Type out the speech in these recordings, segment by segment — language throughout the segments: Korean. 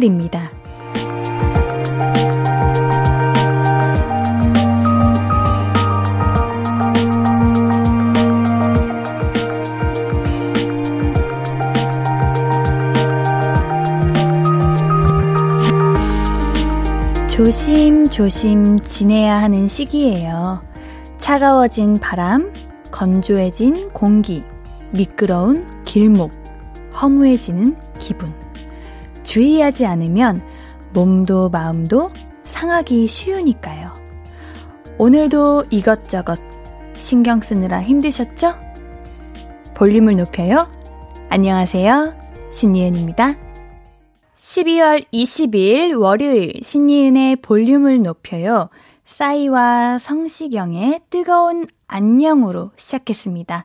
금물입니다. 조심조심 지내야 하는 시기예요. 차가워진 바람, 건조해진 공기, 미끄러운 길목, 허무해지는 기분. 주의하지 않으면 몸도 마음도 상하기 쉬우니까요. 오늘도 이것저것 신경 쓰느라 힘드셨죠? 볼륨을 높여요. 안녕하세요. 신예은입니다. 12월 20일 월요일 신이은의 볼륨을 높여요. 싸이와 성시경의 뜨거운 안녕으로 시작했습니다.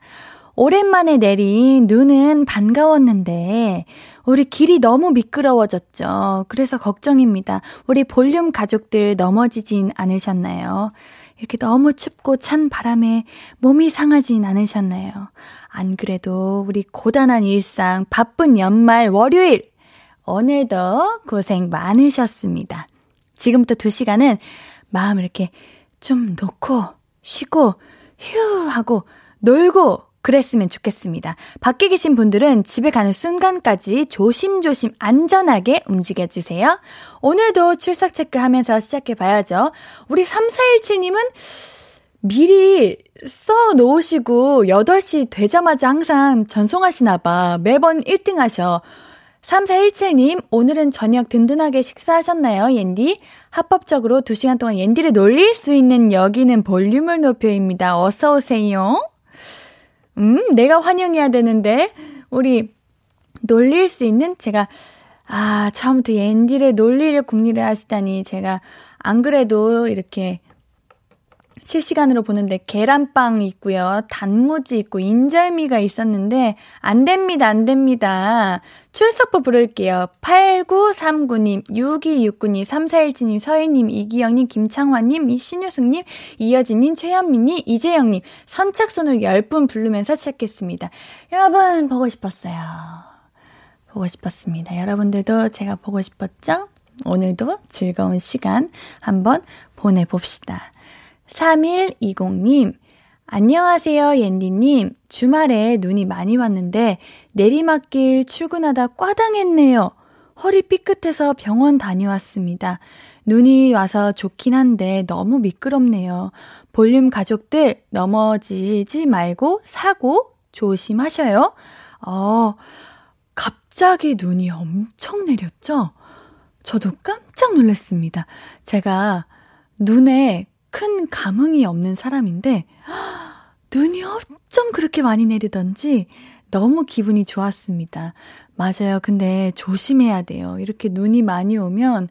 오랜만에 내린 눈은 반가웠는데 우리 길이 너무 미끄러워졌죠. 그래서 걱정입니다. 우리 볼륨 가족들 넘어지진 않으셨나요? 이렇게 너무 춥고 찬 바람에 몸이 상하진 않으셨나요? 안 그래도 우리 고단한 일상, 바쁜 연말 월요일 오늘도 고생 많으셨습니다. 지금부터 두 시간은 마음을 이렇게 좀 놓고 쉬고 휴 하고 놀고 그랬으면 좋겠습니다. 밖에 계신 분들은 집에 가는 순간까지 조심조심 안전하게 움직여주세요. 오늘도 출석 체크하면서 시작해봐야죠. 우리 3417님은 미리 써 놓으시고 8시 되자마자 항상 전송하시나 봐. 매번 1등 하셔. 3417님, 오늘은 저녁 든든하게 식사하셨나요, 옌디? 합법적으로 2시간 동안 옌디를 놀릴 수 있는 여기는 볼륨을 높여입니다. 어서오세요. 음, 내가 환영해야 되는데, 우리 놀릴 수 있는 제가, 아, 처음부터 옌디를 놀리려 궁리를 하시다니, 제가 안 그래도 이렇게 실시간으로 보는데 계란빵 있고요. 단무지 있고 인절미가 있었는데 안 됩니다. 안 됩니다. 출석부 부를게요. 8939님, 6269님, 3417님, 서희님, 이기영님, 김창환님, 신유승님, 이여진님, 최현민님, 이재영님, 선착순을 10분 부르면서 시작했습니다. 여러분, 보고 싶었어요. 보고 싶었습니다. 여러분들도 제가 보고 싶었죠? 오늘도 즐거운 시간 한번 보내봅시다. 3120님, 안녕하세요, 옌디님. 주말에 눈이 많이 왔는데 내리막길 출근하다 꽈당했네요. 허리 삐끗해서 병원 다녀왔습니다. 눈이 와서 좋긴 한데 너무 미끄럽네요. 볼륨 가족들 넘어지지 말고 사고 조심하셔요. 어, 갑자기 눈이 엄청 내렸죠? 저도 깜짝 놀랐습니다. 제가 눈에 큰 감흥이 없는 사람인데, 눈이 어쩜 그렇게 많이 내리던지 너무 기분이 좋았습니다. 맞아요. 근데 조심해야 돼요. 이렇게 눈이 많이 오면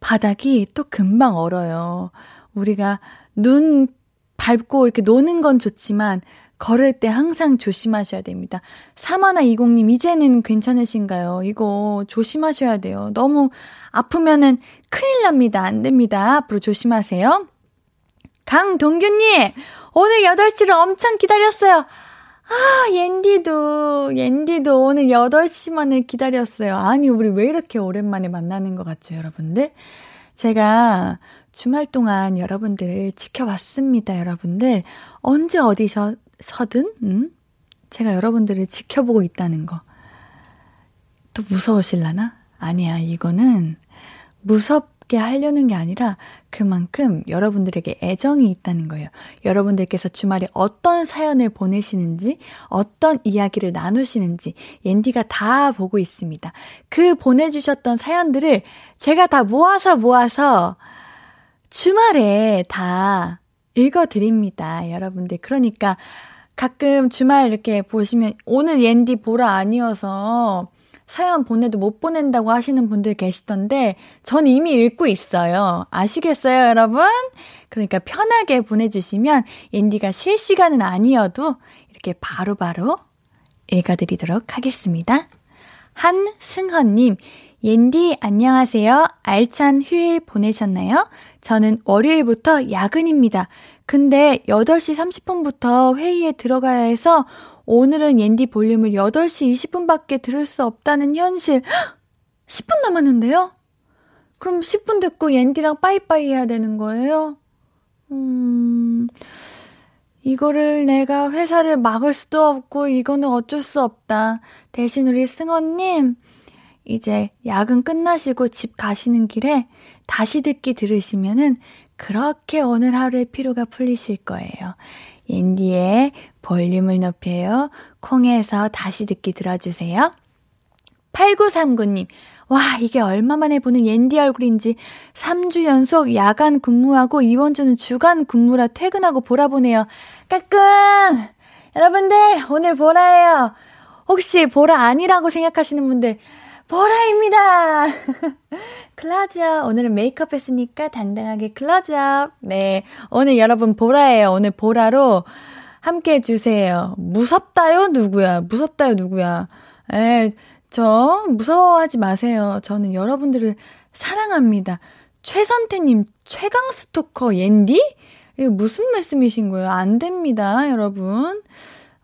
바닥이 또 금방 얼어요. 우리가 눈 밟고 이렇게 노는 건 좋지만 걸을 때 항상 조심하셔야 됩니다. 사마나 이공님 이제는 괜찮으신가요? 이거 조심하셔야 돼요. 너무 아프면은 큰일 납니다. 안 됩니다. 앞으로 조심하세요. 강동규님, 오늘 8시를 엄청 기다렸어요. 아, 옌디도, 옌디도 오늘 8시만을 기다렸어요. 아니, 우리 왜 이렇게 오랜만에 만나는 것 같죠, 여러분들? 제가 주말 동안 여러분들을 지켜봤습니다, 여러분들. 언제 어디서든, 음? 제가 여러분들을 지켜보고 있다는 거. 또 무서우실라나? 아니야, 이거는 무섭, 게 하려는 게 아니라 그만큼 여러분들에게 애정이 있다는 거예요. 여러분들께서 주말에 어떤 사연을 보내시는지, 어떤 이야기를 나누시는지, 옌디가 다 보고 있습니다. 그 보내주셨던 사연들을 제가 다 모아서 모아서 주말에 다 읽어드립니다. 여러분들. 그러니까 가끔 주말 이렇게 보시면 오늘 옌디 보라 아니어서 사연 보내도 못 보낸다고 하시는 분들 계시던데, 전 이미 읽고 있어요. 아시겠어요, 여러분? 그러니까 편하게 보내주시면, 앤디가 실시간은 아니어도 이렇게 바로바로 바로 읽어드리도록 하겠습니다. 한승헌님, 옌디 안녕하세요. 알찬 휴일 보내셨나요? 저는 월요일부터 야근입니다. 근데 8시 30분부터 회의에 들어가야 해서 오늘은 옌디 볼륨을 8시 20분밖에 들을 수 없다는 현실. 10분 남았는데요? 그럼 10분 듣고 옌디랑 빠이빠이 해야 되는 거예요? 음, 이거를 내가 회사를 막을 수도 없고, 이거는 어쩔 수 없다. 대신 우리 승원님, 이제 야근 끝나시고 집 가시는 길에 다시 듣기 들으시면은 그렇게 오늘 하루의 피로가 풀리실 거예요. 옌디의 볼륨을 높여요. 콩에서 다시 듣기 들어주세요. 8939님, 와, 이게 얼마만에 보는 옌디 얼굴인지 3주 연속 야간 근무하고 이번 주는 주간 근무라 퇴근하고 보라 보네요. 까꿍! 여러분들, 오늘 보라예요. 혹시 보라 아니라고 생각하시는 분들, 보라입니다! 클라즈업. 오늘은 메이크업 했으니까 당당하게 클라즈업. 네. 오늘 여러분 보라예요. 오늘 보라로 함께 해주세요. 무섭다요? 누구야? 무섭다요? 누구야? 에, 저 무서워하지 마세요. 저는 여러분들을 사랑합니다. 최선태님, 최강 스토커 옌디? 이거 무슨 말씀이신 거예요? 안 됩니다, 여러분.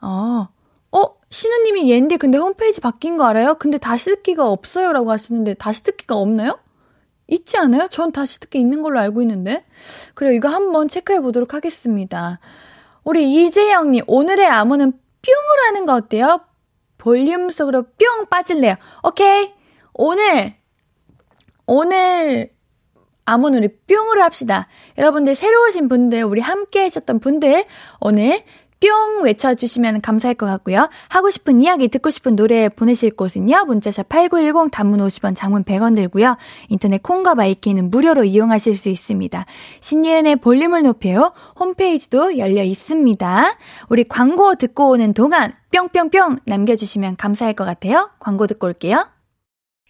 어, 어, 신우님이 옌디 근데 홈페이지 바뀐 거 알아요? 근데 다시 듣기가 없어요 라고 하시는데 다시 듣기가 없나요? 있지 않아요? 전 다시 듣기 있는 걸로 알고 있는데. 그래, 이거 한번 체크해 보도록 하겠습니다. 우리 이재영님, 오늘의 암호는 뿅으로 하는 거 어때요? 볼륨 속으로 뿅 빠질래요. 오케이. 오늘, 오늘, 암원 우리 뿅으로 합시다. 여러분들 새로 오신 분들, 우리 함께 하셨던 분들, 오늘 뿅 외쳐주시면 감사할 것 같고요. 하고 싶은 이야기, 듣고 싶은 노래 보내실 곳은요. 문자샵 8910 단문 50원, 장문 100원 들고요. 인터넷 콩과 마이키는 무료로 이용하실 수 있습니다. 신예은의 볼륨을 높여요. 홈페이지도 열려 있습니다. 우리 광고 듣고 오는 동안 뿅뿅뿅 남겨주시면 감사할 것 같아요. 광고 듣고 올게요.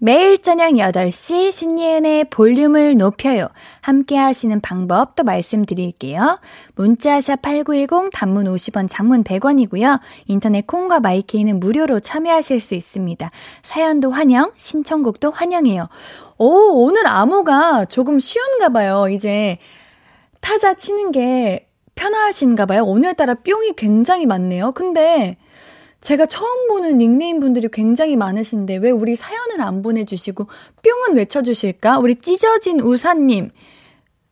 매일 저녁 8시 신예은의 볼륨을 높여요. 함께 하시는 방법 또 말씀드릴게요. 문자샵 8910 단문 50원 장문 100원이고요. 인터넷 콩과 마이케이는 무료로 참여하실 수 있습니다. 사연도 환영, 신청곡도 환영해요. 오, 오늘 암호가 조금 쉬운가 봐요. 이제 타자 치는 게 편하신가 봐요. 오늘따라 뿅이 굉장히 많네요. 근데 제가 처음 보는 닉네임 분들이 굉장히 많으신데 왜 우리 사연은 안 보내주시고 뿅은 외쳐주실까? 우리 찢어진 우사님.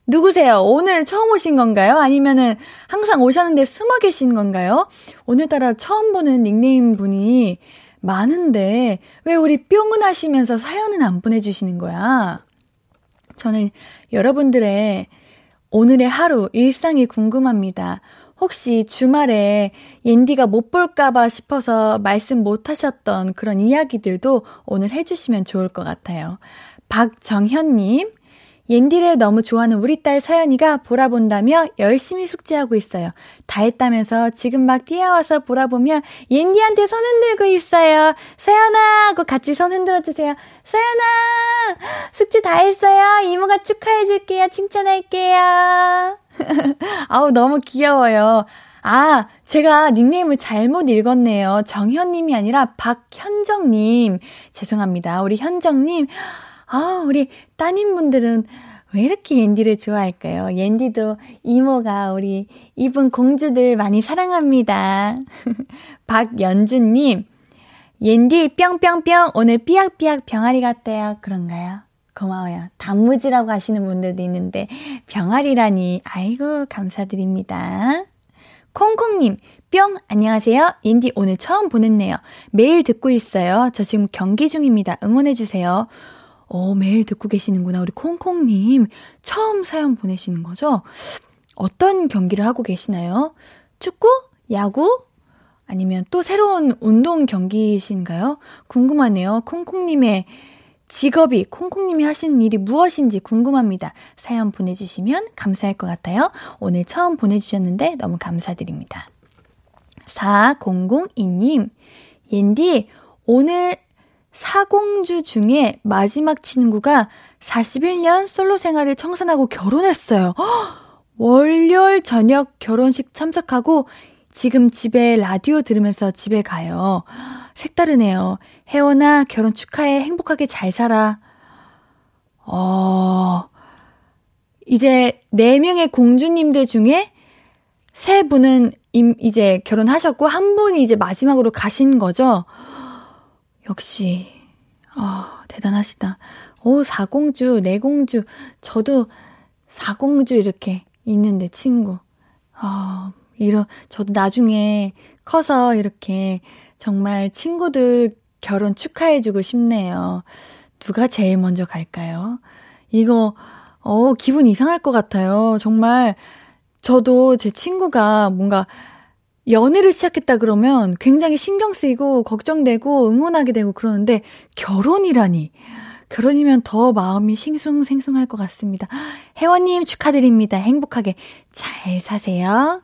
누구세요? 오늘 처음 오신 건가요? 아니면은 항상 오셨는데 숨어 계신 건가요? 오늘따라 처음 보는 닉네임 분이 많은데 왜 우리 뿅은 하시면서 사연은 안 보내주시는 거야? 저는 여러분들의 오늘의 하루, 일상이 궁금합니다. 혹시 주말에 옌디가 못 볼까봐 싶어서 말씀 못 하셨던 그런 이야기들도 오늘 해주시면 좋을 것 같아요. 박정현님, 옌디를 너무 좋아하는 우리 딸 서연이가 보라 본다며 열심히 숙제하고 있어요. 다 했다면서 지금 막 뛰어와서 보라보며 옌디한테 손 흔들고 있어요. 서연아 하고 같이 손 흔들어 주세요. 서연아 숙제 다 했어요. 이모가 축하해 줄게요. 칭찬할게요. 아우 너무 귀여워요. 아, 제가 닉네임을 잘못 읽었네요. 정현님이 아니라 박현정님. 죄송합니다. 우리 현정님. 아, 우리 따님분들은 왜 이렇게 옌디를 좋아할까요? 옌디도 이모가 우리 이분 공주들 많이 사랑합니다. 박연주님, 옌디 뿅뿅뿅 오늘 삐약삐약 병아리 같대요. 그런가요? 고마워요. 단무지라고 하시는 분들도 있는데 병아리라니 아이고 감사드립니다. 콩콩님, 뿅, 안녕하세요. 옌디 오늘 처음 보냈네요. 매일 듣고 있어요. 저 지금 경기 중입니다. 응원해 주세요. 어, 매일 듣고 계시는구나. 우리 콩콩님. 처음 사연 보내시는 거죠? 어떤 경기를 하고 계시나요? 축구? 야구? 아니면 또 새로운 운동 경기이신가요? 궁금하네요. 콩콩님의 직업이, 콩콩님이 하시는 일이 무엇인지 궁금합니다. 사연 보내주시면 감사할 것 같아요. 오늘 처음 보내주셨는데 너무 감사드립니다. 4002님, 옌디, 오늘 사공주 중에 마지막 친구가 41년 솔로 생활을 청산하고 결혼했어요. 월요일 저녁 결혼식 참석하고 지금 집에 라디오 들으면서 집에 가요. 색다르네요. 혜원아, 결혼 축하해. 행복하게 잘 살아. 어, 이제 네 명의 공주님들 중에 세 분은 임, 이제 결혼하셨고 한 분이 이제 마지막으로 가신 거죠. 역시 아, 대단하시다. 오, 사공주, 내공주. 저도 사공주 이렇게 있는데 친구. 아, 이런 저도 나중에 커서 이렇게 정말 친구들 결혼 축하해주고 싶네요. 누가 제일 먼저 갈까요? 이거, 어, 기분 이상할 것 같아요. 정말, 저도 제 친구가 뭔가 연애를 시작했다 그러면 굉장히 신경 쓰이고 걱정되고 응원하게 되고 그러는데 결혼이라니. 결혼이면 더 마음이 싱숭생숭할 것 같습니다. 혜원님 축하드립니다. 행복하게 잘 사세요.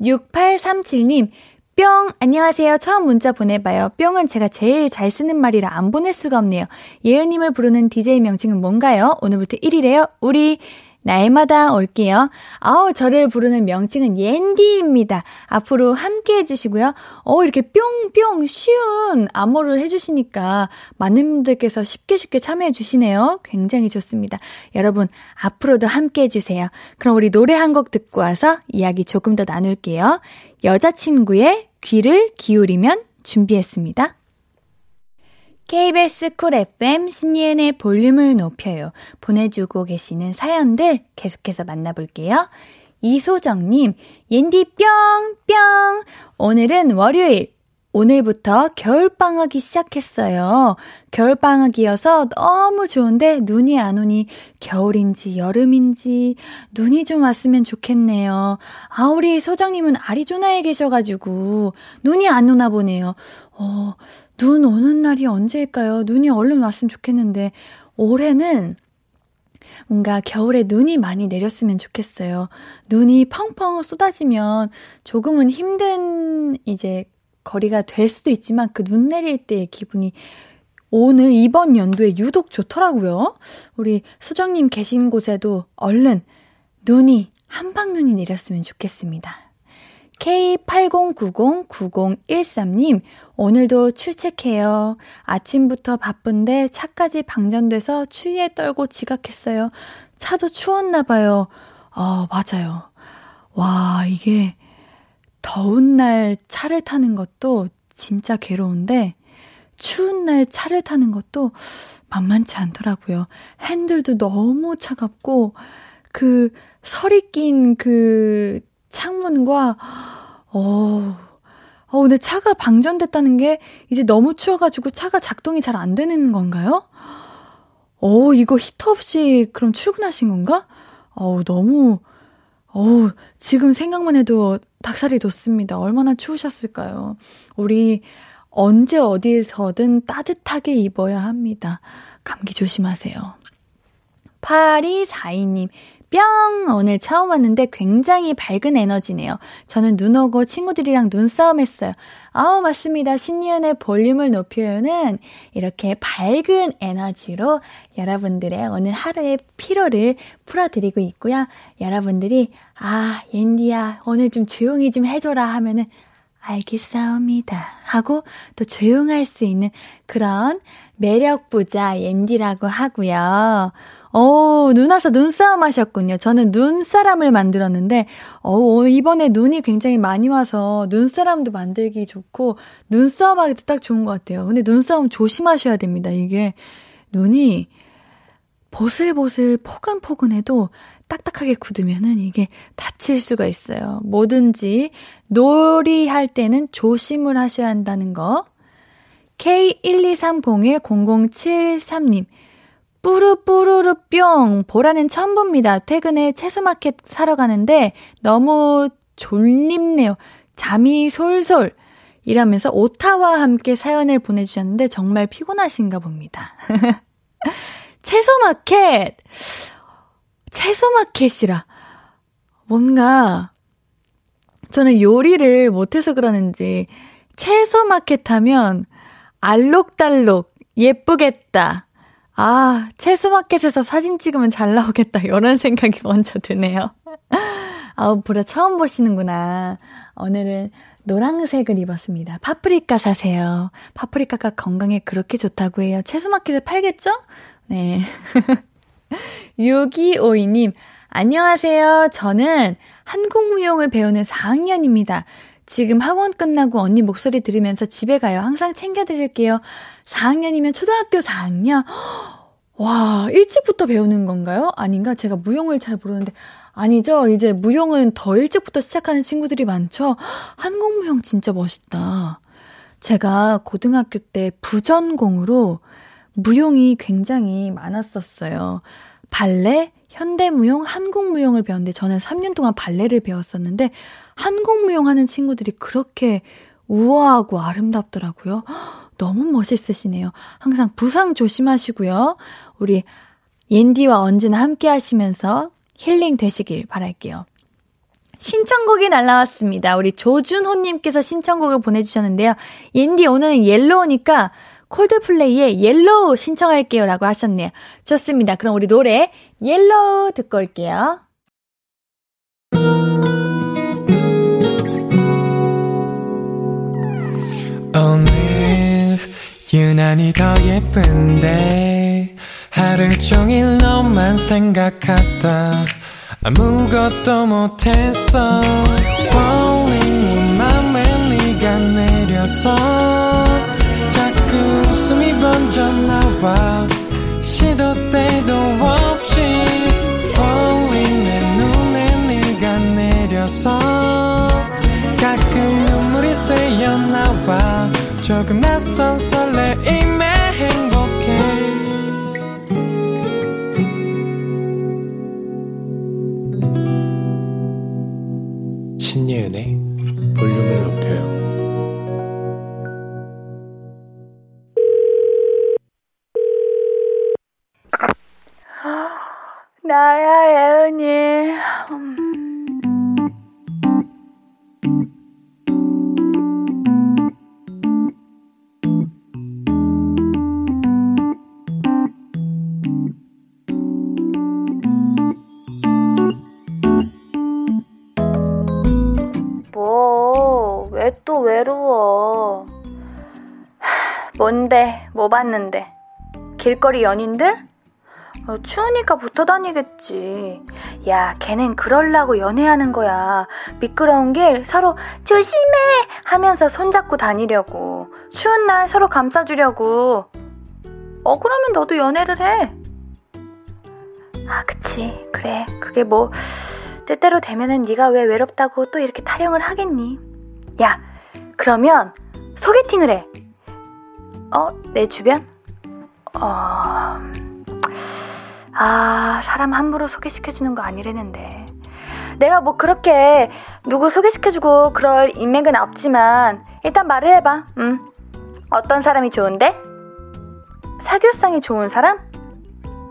6837님, 뿅! 안녕하세요. 처음 문자 보내봐요. 뿅은 제가 제일 잘 쓰는 말이라 안 보낼 수가 없네요. 예은님을 부르는 DJ 명칭은 뭔가요? 오늘부터 1위래요. 우리 날마다 올게요. 아우, 저를 부르는 명칭은 옌디입니다. 앞으로 함께 해주시고요. 어, 이렇게 뿅뿅 쉬운 암호를 해주시니까 많은 분들께서 쉽게 쉽게 참여해주시네요. 굉장히 좋습니다. 여러분, 앞으로도 함께 해주세요. 그럼 우리 노래 한 곡 듣고 와서 이야기 조금 더 나눌게요. 여자친구의 귀를 기울이면 준비했습니다. KBS 쿨 FM 신예은의 볼륨을 높여요. 보내주고 계시는 사연들 계속해서 만나볼게요. 이소정님, 옌디 뿅뿅! 오늘은 월요일. 오늘부터 겨울방학이 시작했어요. 겨울방학이어서 너무 좋은데 눈이 안 오니 겨울인지 여름인지 눈이 좀 왔으면 좋겠네요. 아, 우리 소장님은 아리조나에 계셔가지고 눈이 안 오나 보네요. 어, 눈 오는 날이 언제일까요? 눈이 얼른 왔으면 좋겠는데, 올해는 뭔가 겨울에 눈이 많이 내렸으면 좋겠어요. 눈이 펑펑 쏟아지면 조금은 힘든 이제 거리가 될 수도 있지만 그 눈 내릴 때의 기분이 오늘 이번 연도에 유독 좋더라고요. 우리 수정님 계신 곳에도 얼른 눈이 한방 눈이 내렸으면 좋겠습니다. K80909013님, 오늘도 출첵해요. 아침부터 바쁜데 차까지 방전돼서 추위에 떨고 지각했어요. 차도 추웠나봐요. 어, 맞아요. 와, 이게 더운 날 차를 타는 것도 진짜 괴로운데, 추운 날 차를 타는 것도 만만치 않더라고요. 핸들도 너무 차갑고, 그, 설이 낀 그 창문과, 어, 어, 근데 차가 방전됐다는 게 이제 너무 추워가지고 차가 작동이 잘 안 되는 건가요? 어, 이거 히터 없이 그럼 출근하신 건가? 어우, 너무, 어우, 지금 생각만 해도 닭살이 돋습니다. 얼마나 추우셨을까요? 우리 언제 어디에서든 따뜻하게 입어야 합니다. 감기 조심하세요. 8242님, 뿅! 오늘 처음 왔는데 굉장히 밝은 에너지네요. 저는 눈 오고 친구들이랑 눈싸움 했어요. 아우, 맞습니다. 신예은의 볼륨을 높여요는 이렇게 밝은 에너지로 여러분들의 오늘 하루의 피로를 풀어드리고 있고요. 여러분들이, 아, 옌디야, 오늘 좀 조용히 좀 해줘라 하면은, 알겠사옵니다. 하고 또 조용할 수 있는 그런 매력 부자 옌디라고 하고요. 어, 눈 와서 눈싸움 하셨군요. 저는 눈사람을 만들었는데, 어, 이번에 눈이 굉장히 많이 와서 눈사람도 만들기 좋고, 눈싸움 하기도 딱 좋은 것 같아요. 근데 눈싸움 조심하셔야 됩니다. 이게, 눈이 보슬보슬 포근포근해도 딱딱하게 굳으면은 이게 다칠 수가 있어요. 뭐든지 놀이할 때는 조심을 하셔야 한다는 거. K123010073님. 뿌르뿌르르 뿅! 보라는 처음 봅니다. 퇴근에 채소마켓 사러 가는데 너무 졸립네요. 잠이 솔솔. 이러면서 오타와 함께 사연을 보내주셨는데 정말 피곤하신가 봅니다. 채소마켓! 채소마켓이라. 뭔가, 저는 요리를 못해서 그러는지, 채소마켓 하면, 알록달록, 예쁘겠다. 아, 채소마켓에서 사진 찍으면 잘 나오겠다. 이런 생각이 먼저 드네요. 아우, 보라 처음 보시는구나. 오늘은 노란색을 입었습니다. 파프리카 사세요. 파프리카가 건강에 그렇게 좋다고 해요. 채소마켓에 팔겠죠? 네. 6252님, 안녕하세요. 저는 한국무용을 배우는 4학년입니다. 지금 학원 끝나고 언니 목소리 들으면서 집에 가요. 항상 챙겨드릴게요. 4학년이면 초등학교 4학년? 와, 일찍부터 배우는 건가요? 아닌가? 제가 무용을 잘 모르는데. 아니죠? 이제 무용은 더 일찍부터 시작하는 친구들이 많죠? 한국 무용 진짜 멋있다. 제가 고등학교 때 부전공으로 무용이 굉장히 많았었어요. 발레, 현대무용, 한국무용을 배웠는데 저는 3년 동안 발레를 배웠었는데 한국무용 하는 친구들이 그렇게 우아하고 아름답더라고요. 너무 멋있으시네요. 항상 부상 조심하시고요. 우리 옌디와 언제나 함께 하시면서 힐링 되시길 바랄게요. 신청곡이 날라왔습니다. 우리 조준호님께서 신청곡을 보내주셨는데요. 옌디 오늘은 yellow니까 콜드플레이의 Yellow 신청할게요 라고 하셨네요. 좋습니다. 그럼 우리 노래 Yellow 듣고 올게요. 오늘 유난히 더 예쁜데 하루 종일 너만 생각하다. 아무것도 못했어 Falling 내 맘에 네가 내려서 웃음이 번져 나와 조금 낯선 설레임 길거리 연인들? 어, 추우니까 붙어 다니겠지. 야, 걔넨 그럴라고 연애하는 거야. 미끄러운 길 서로 조심해! 하면서 손잡고 다니려고. 추운 날 서로 감싸주려고. 어, 그러면 너도 연애를 해. 아, 그치. 그래. 그게 뭐, 뜻대로 되면은 네가 왜 외롭다고 또 이렇게 타령을 하겠니? 야, 그러면 소개팅을 해. 어, 내 주변? 어... 아, 사람 함부로 소개시켜주는 거 아니라는데. 내가 뭐 그렇게 누구 소개시켜주고 그럴 인맥은 없지만 일단 말을 해봐. 응. 어떤 사람이 좋은데? 사교성이 좋은 사람?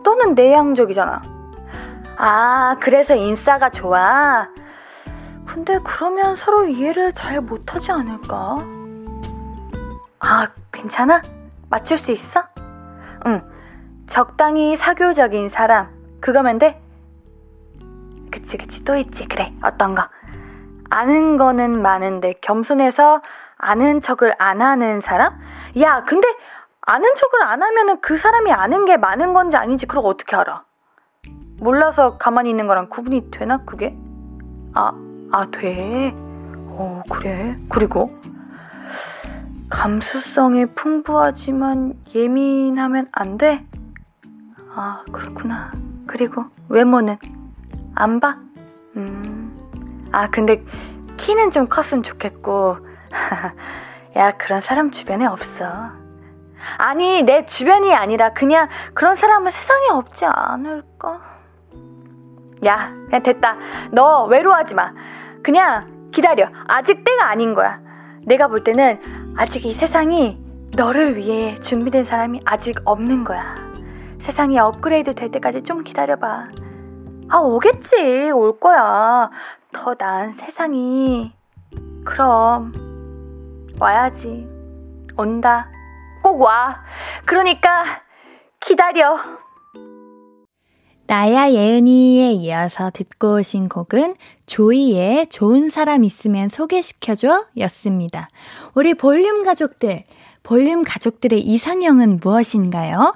또는 내향적이잖아. 아, 그래서 인싸가 좋아? 근데 그러면 서로 이해를 잘 못하지 않을까? 아, 괜찮아? 맞출 수 있어? 응. 적당히 사교적인 사람. 그거면 돼? 그치, 그치. 또 있지. 그래. 어떤 거. 아는 거는 많은데 겸손해서 아는 척을 안 하는 사람? 야, 근데 아는 척을 안 하면은 그 사람이 아는 게 많은 건지 아닌지 그걸 어떻게 알아? 몰라서 가만히 있는 거랑 구분이 되나, 그게? 아, 아, 돼. 어, 그래. 그리고 감수성이 풍부하지만 예민하면 안 돼? 아, 그렇구나. 그리고 외모는 안 봐? 음. 아, 근데 키는 좀 컸으면 좋겠고. 야, 그런 사람 주변에 없어. 아니, 내 주변이 아니라 그냥 그런 사람은 세상에 없지 않을까? 야, 그냥 됐다. 너 외로워하지 마. 그냥 기다려. 아직 때가 아닌 거야. 내가 볼 때는 아직 이 세상이 너를 위해 준비된 사람이 아직 없는 거야. 세상이 업그레이드 될 때까지 좀 기다려봐. 아, 오겠지. 올 거야. 더 나은 세상이. 그럼, 와야지. 온다. 꼭 와. 그러니까, 기다려. 나야 예은이에 이어서 듣고 오신 곡은 조이의 좋은 사람 있으면 소개시켜줘 였습니다. 우리 볼륨 가족들, 볼륨 가족들의 이상형은 무엇인가요?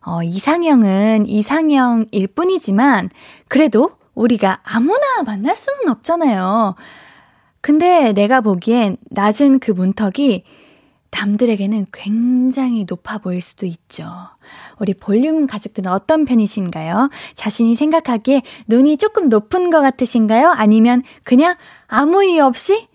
어, 이상형은 이상형일 뿐이지만, 그래도 우리가 아무나 만날 수는 없잖아요. 근데 내가 보기엔 낮은 그 문턱이 남들에게는 굉장히 높아 보일 수도 있죠. 우리 볼륨 가족들은 어떤 편이신가요? 자신이 생각하기에 눈이 조금 높은 것 같으신가요? 아니면 그냥 아무 이유 없이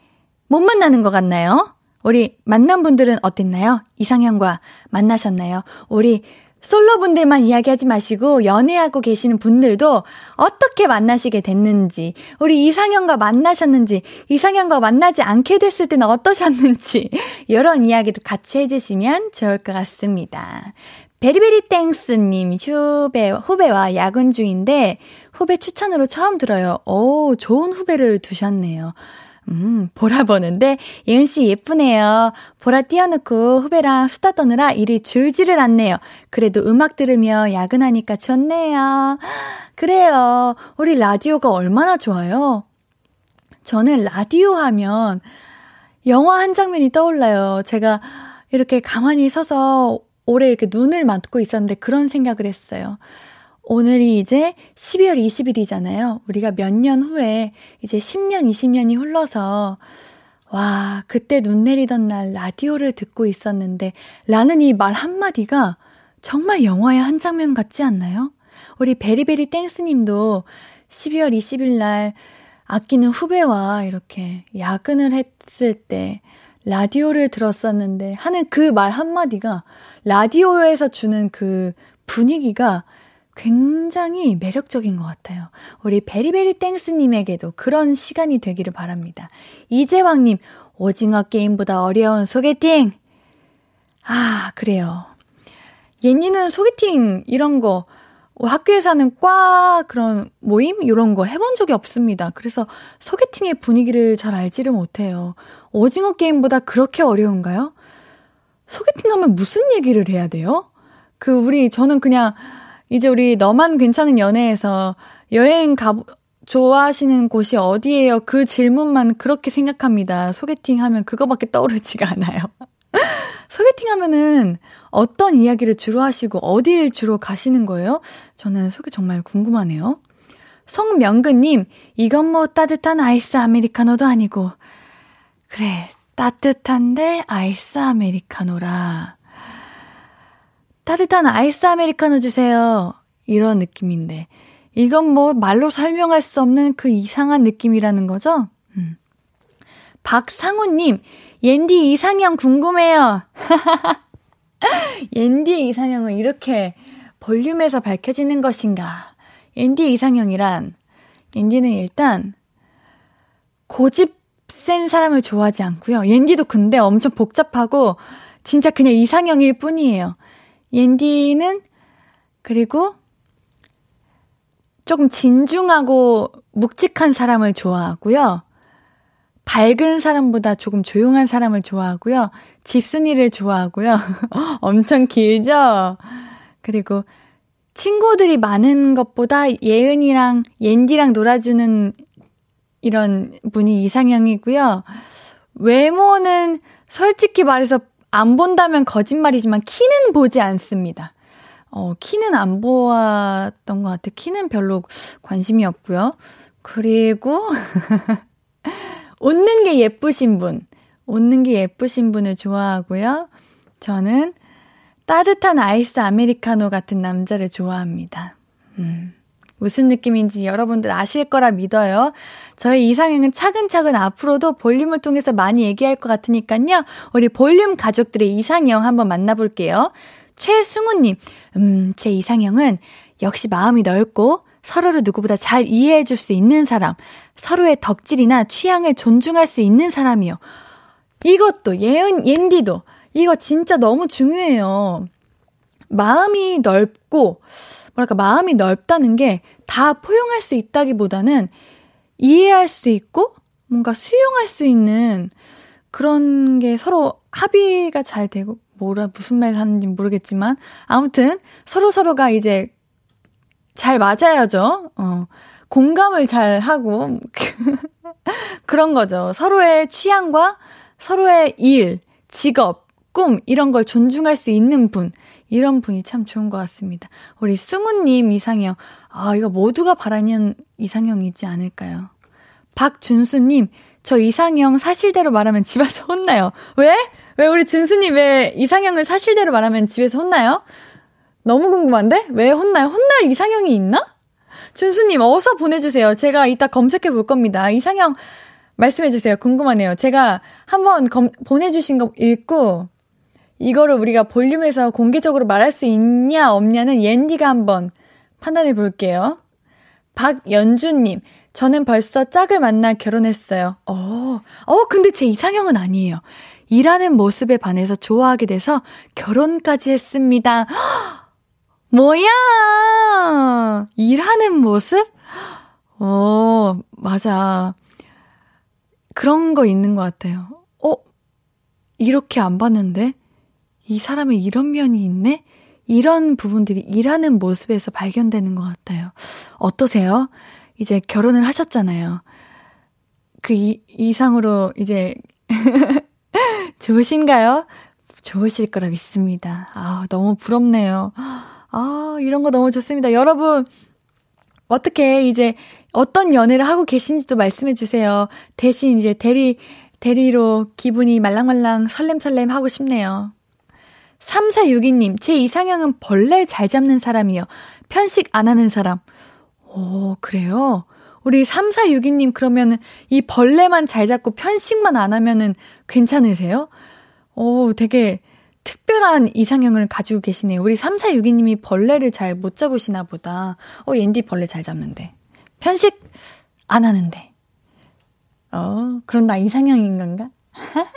못 만나는 것 같나요? 우리 만난 분들은 어땠나요? 이상형과 만나셨나요? 우리 솔로 분들만 이야기하지 마시고 연애하고 계시는 분들도 어떻게 만나시게 됐는지, 우리 이상형과 만나셨는지, 이상형과 만나지 않게 됐을 때는 어떠셨는지, 이런 이야기도 같이 해주시면 좋을 것 같습니다. 베리베리 땡스님 후배, 후배와 야근 중인데 후배 추천으로 처음 들어요. 오, 좋은 후배를 두셨네요. 음, 보라 보는데, 예은 씨 예쁘네요. 보라 띄워놓고 후배랑 수다 떠느라 일이 줄지를 않네요. 그래도 음악 들으며 야근하니까 좋네요. 그래요. 우리 라디오가 얼마나 좋아요? 저는 라디오 하면 영화 한 장면이 떠올라요. 제가 이렇게 가만히 서서 오래 이렇게 눈을 맞고 있었는데 그런 생각을 했어요. 오늘이 이제 12월 20일이잖아요. 우리가 몇 년 후에 이제 10년, 20년이 흘러서 와, 그때 눈 내리던 날 라디오를 듣고 있었는데 라는 이 말 한마디가 정말 영화의 한 장면 같지 않나요? 우리 very very thanks 님도 12월 20일 날 아끼는 후배와 이렇게 야근을 했을 때 라디오를 들었었는데 하는 그 말 한마디가 라디오에서 주는 그 분위기가 굉장히 매력적인 것 같아요. 우리 베리베리 땡스님에게도 그런 시간이 되기를 바랍니다. 이재왕님, 오징어 게임보다 어려운 소개팅! 아, 그래요. 예니는 소개팅 이런 거, 학교에서는 과 그런 모임? 이런 거 해본 적이 없습니다. 그래서 소개팅의 분위기를 잘 알지를 못해요. 오징어 게임보다 그렇게 어려운가요? 소개팅 하면 무슨 얘기를 해야 돼요? 그, 우리, 저는 그냥, 이제 우리 너만 괜찮은 연애에서 여행 가, 좋아하시는 곳이 어디예요? 그 질문만 그렇게 생각합니다. 소개팅 하면 그거밖에 떠오르지가 않아요. 소개팅 하면은 어떤 이야기를 주로 하시고 어디를 주로 가시는 거예요? 저는 소개 정말 궁금하네요. 송명근님, 이건 뭐 따뜻한 아이스 아메리카노도 아니고. 그래, 따뜻한데 아이스 아메리카노라. 따뜻한 아이스 아메리카노 주세요. 이런 느낌인데. 이건 뭐 말로 설명할 수 없는 그 이상한 느낌이라는 거죠? 음. 박상우님, 옌디 이상형 궁금해요. 옌디의 이상형은 이렇게 볼륨에서 밝혀지는 것인가? 옌디의 이상형이란, 옌디는 일단, 고집 센 사람을 좋아하지 않고요. 옌디도 근데 엄청 복잡하고, 진짜 그냥 이상형일 뿐이에요. 옌디는 그리고 조금 진중하고 묵직한 사람을 좋아하고요. 밝은 사람보다 조금 조용한 사람을 좋아하고요. 집순이를 좋아하고요. 엄청 길죠? 그리고 친구들이 많은 것보다 예은이랑 옌디랑 놀아주는 이런 분이 이상형이고요. 외모는 솔직히 말해서 안 본다면 거짓말이지만 키는 보지 않습니다. 어, 키는 안 보았던 것 같아요. 키는 별로 관심이 없고요. 그리고 웃는 게 예쁘신 분, 웃는 게 예쁘신 분을 좋아하고요. 저는 따뜻한 아이스 아메리카노 같은 남자를 좋아합니다. 음. 무슨 느낌인지 여러분들 아실 거라 믿어요. 저희 이상형은 차근차근 앞으로도 볼륨을 통해서 많이 얘기할 것 같으니까요. 우리 볼륨 가족들의 이상형 한번 만나볼게요. 최승우님, 음, 제 이상형은 역시 마음이 넓고 서로를 누구보다 잘 이해해 줄 수 있는 사람, 서로의 덕질이나 취향을 존중할 수 있는 사람이요. 이것도, 예은, 옌디도, 이거 진짜 너무 중요해요. 마음이 넓고, 뭐랄까, 마음이 넓다는 게 다 포용할 수 있다기보다는 이해할 수 있고, 뭔가 수용할 수 있는 그런 게 서로 합의가 잘 되고, 뭐라, 무슨 말을 하는지 모르겠지만, 아무튼, 서로 서로가 이제 잘 맞아야죠. 어. 공감을 잘 하고 그런 거죠. 서로의 취향과 서로의 일, 직업, 꿈 이런 걸 존중할 수 있는 분. 이런 분이 참 좋은 것 같습니다. 우리 승우님 이상형. 아, 이거 모두가 바라는 이상형이지 않을까요? 박준수님, 저 이상형 사실대로 말하면 집에서 혼나요. 왜? 왜 우리 준수님 왜 이상형을 사실대로 말하면 집에서 혼나요? 너무 궁금한데? 왜 혼나요? 혼날 이상형이 있나? 준수님, 어서 보내주세요. 제가 이따 검색해 볼 겁니다. 이상형 말씀해 주세요. 궁금하네요. 제가 한번 검, 보내주신 거 읽고, 이거를 우리가 볼륨에서 공개적으로 말할 수 있냐, 없냐는 옌디가 한번 판단해 볼게요. 박연주님, 저는 벌써 짝을 만나 결혼했어요. 어, 어, 근데 제 이상형은 아니에요. 일하는 모습에 반해서 좋아하게 돼서 결혼까지 했습니다. 뭐야! 일하는 모습? 어, 맞아. 그런 거 있는 것 같아요. 어? 이렇게 안 봤는데? 이 사람의 이런 면이 있네? 이런 부분들이 일하는 모습에서 발견되는 것 같아요. 어떠세요? 이제 결혼을 하셨잖아요. 그 이, 이상으로 이제 좋으신가요? 좋으실 거라 믿습니다. 아, 너무 부럽네요. 아, 이런 거 너무 좋습니다. 여러분, 어떻게 이제 어떤 연애를 하고 계신지도 말씀해 주세요. 대신 이제 대리, 대리로 기분이 말랑말랑 설렘설렘 하고 싶네요. 3462님, 제 이상형은 벌레 잘 잡는 사람이요. 편식 안 하는 사람. 오, 그래요? 우리 3462님 그러면은 이 벌레만 잘 잡고 편식만 안 하면은 괜찮으세요? 오, 되게 특별한 이상형을 가지고 계시네요. 우리 3462님이 벌레를 잘 못 잡으시나 보다. 어, 옌디 벌레 잘 잡는데. 편식 안 하는데. 어, 그럼 나 이상형인 건가?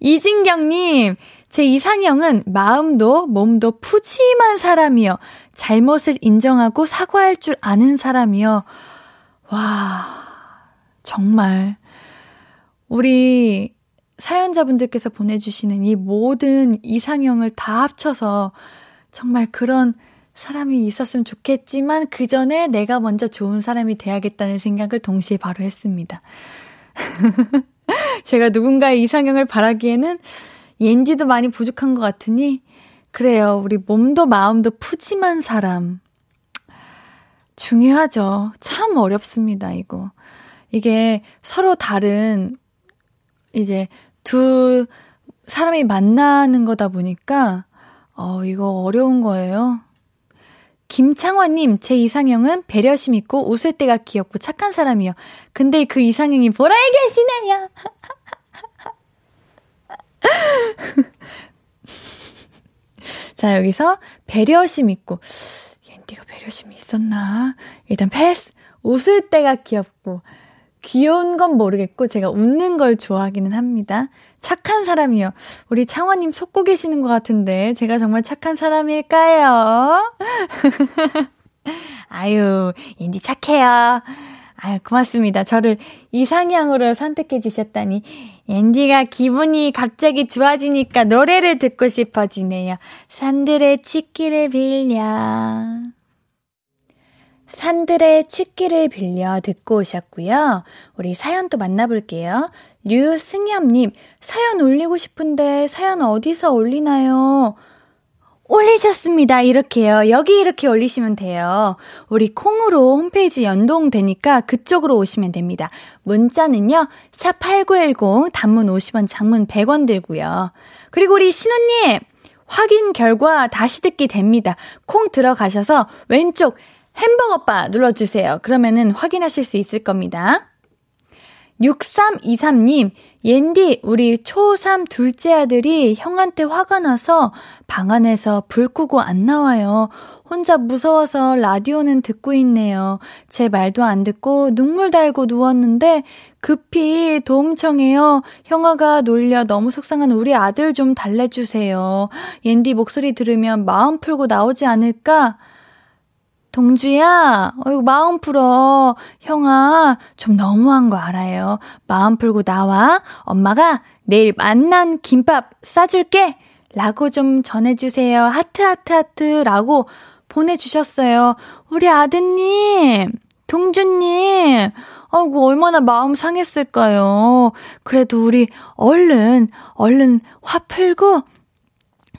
이진경님, 제 이상형은 마음도 몸도 푸짐한 사람이요. 잘못을 인정하고 사과할 줄 아는 사람이요. 와, 정말. 우리 사연자분들께서 보내주시는 이 모든 이상형을 다 합쳐서 정말 그런 사람이 있었으면 좋겠지만 그 전에 내가 먼저 좋은 사람이 돼야겠다는 생각을 동시에 바로 했습니다. 제가 누군가의 이상형을 바라기에는 옌디도 많이 부족한 것 같으니 그래요. 우리 몸도 마음도 푸짐한 사람. 중요하죠. 참 어렵습니다, 이거. 이게 서로 다른, 이제 두 사람이 만나는 거다 보니까, 어, 이거 어려운 거예요. 김창원님, 제 이상형은 배려심 있고 웃을 때가 귀엽고 착한 사람이요. 근데 그 이상형이 보라에 계시네요. 자, 여기서 배려심 있고, 옌디가 배려심이 있었나? 일단 패스. 웃을 때가 귀엽고, 귀여운 건 모르겠고, 제가 웃는 걸 좋아하기는 합니다. 착한 사람이요. 우리 창원님 속고 계시는 것 같은데, 제가 정말 착한 사람일까요? 아유, 옌디 착해요. 아유, 고맙습니다. 저를 이상형으로 선택해 주셨다니. 앤디가 기분이 갑자기 좋아지니까 노래를 듣고 싶어지네요. 산들의 취기를 빌려. 산들의 취기를 빌려 듣고 오셨고요. 우리 사연 또 만나볼게요. 류승엽님, 사연 올리고 싶은데 사연 어디서 올리나요? 올리셨습니다. 이렇게요. 여기 이렇게 올리시면 돼요. 우리 콩으로 홈페이지 연동되니까 그쪽으로 오시면 됩니다. 문자는요. 샵8910 단문 50원, 장문 100원 들고요. 그리고 우리 신우님 확인 결과 다시 듣기 됩니다. 콩 들어가셔서 왼쪽 햄버거 바 눌러주세요. 그러면은 확인하실 수 있을 겁니다. 6323님, 옌디, 우리 초3 둘째 아들이 형한테 화가 나서 방 안에서 불 끄고 안 나와요. 혼자 무서워서 라디오는 듣고 있네요. 제 말도 안 듣고 눈물 달고 누웠는데 급히 도움 청해요. 형아가 놀려 너무 속상한 우리 아들 좀 달래주세요. 옌디 목소리 들으면 마음 풀고 나오지 않을까? 동주야, 어이구, 마음 풀어. 형아, 좀 너무한 거 알아요. 마음 풀고 나와. 엄마가 내일 만난 김밥 싸줄게. 라고 좀 전해주세요. 하트, 하트, 하트. 라고 보내주셨어요. 우리 아드님, 동주님, 아이고, 얼마나 마음 상했을까요? 그래도 우리 얼른, 얼른 화 풀고,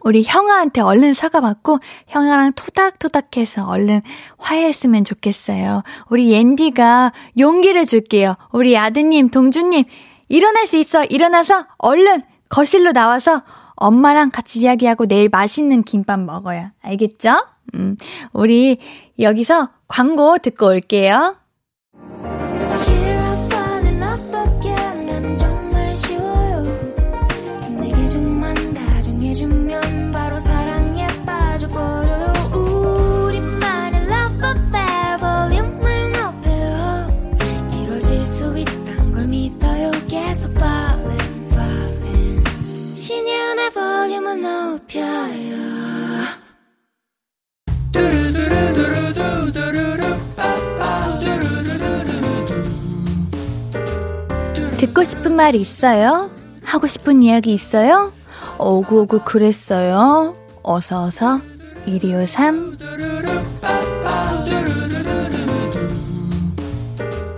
우리 형아한테 얼른 사과 받고 형아랑 토닥토닥해서 얼른 화해했으면 좋겠어요. 우리 옌디가 용기를 줄게요. 우리 아드님, 동주님, 일어날 수 있어. 일어나서 얼른 거실로 나와서 엄마랑 같이 이야기하고 내일 맛있는 김밥 먹어요. 알겠죠? 음, 우리 여기서 광고 듣고 올게요. 듣고 싶은 말 있어요? 하고 싶은 이야기 있어요? 오구오구 그랬어요. 어서어서 1253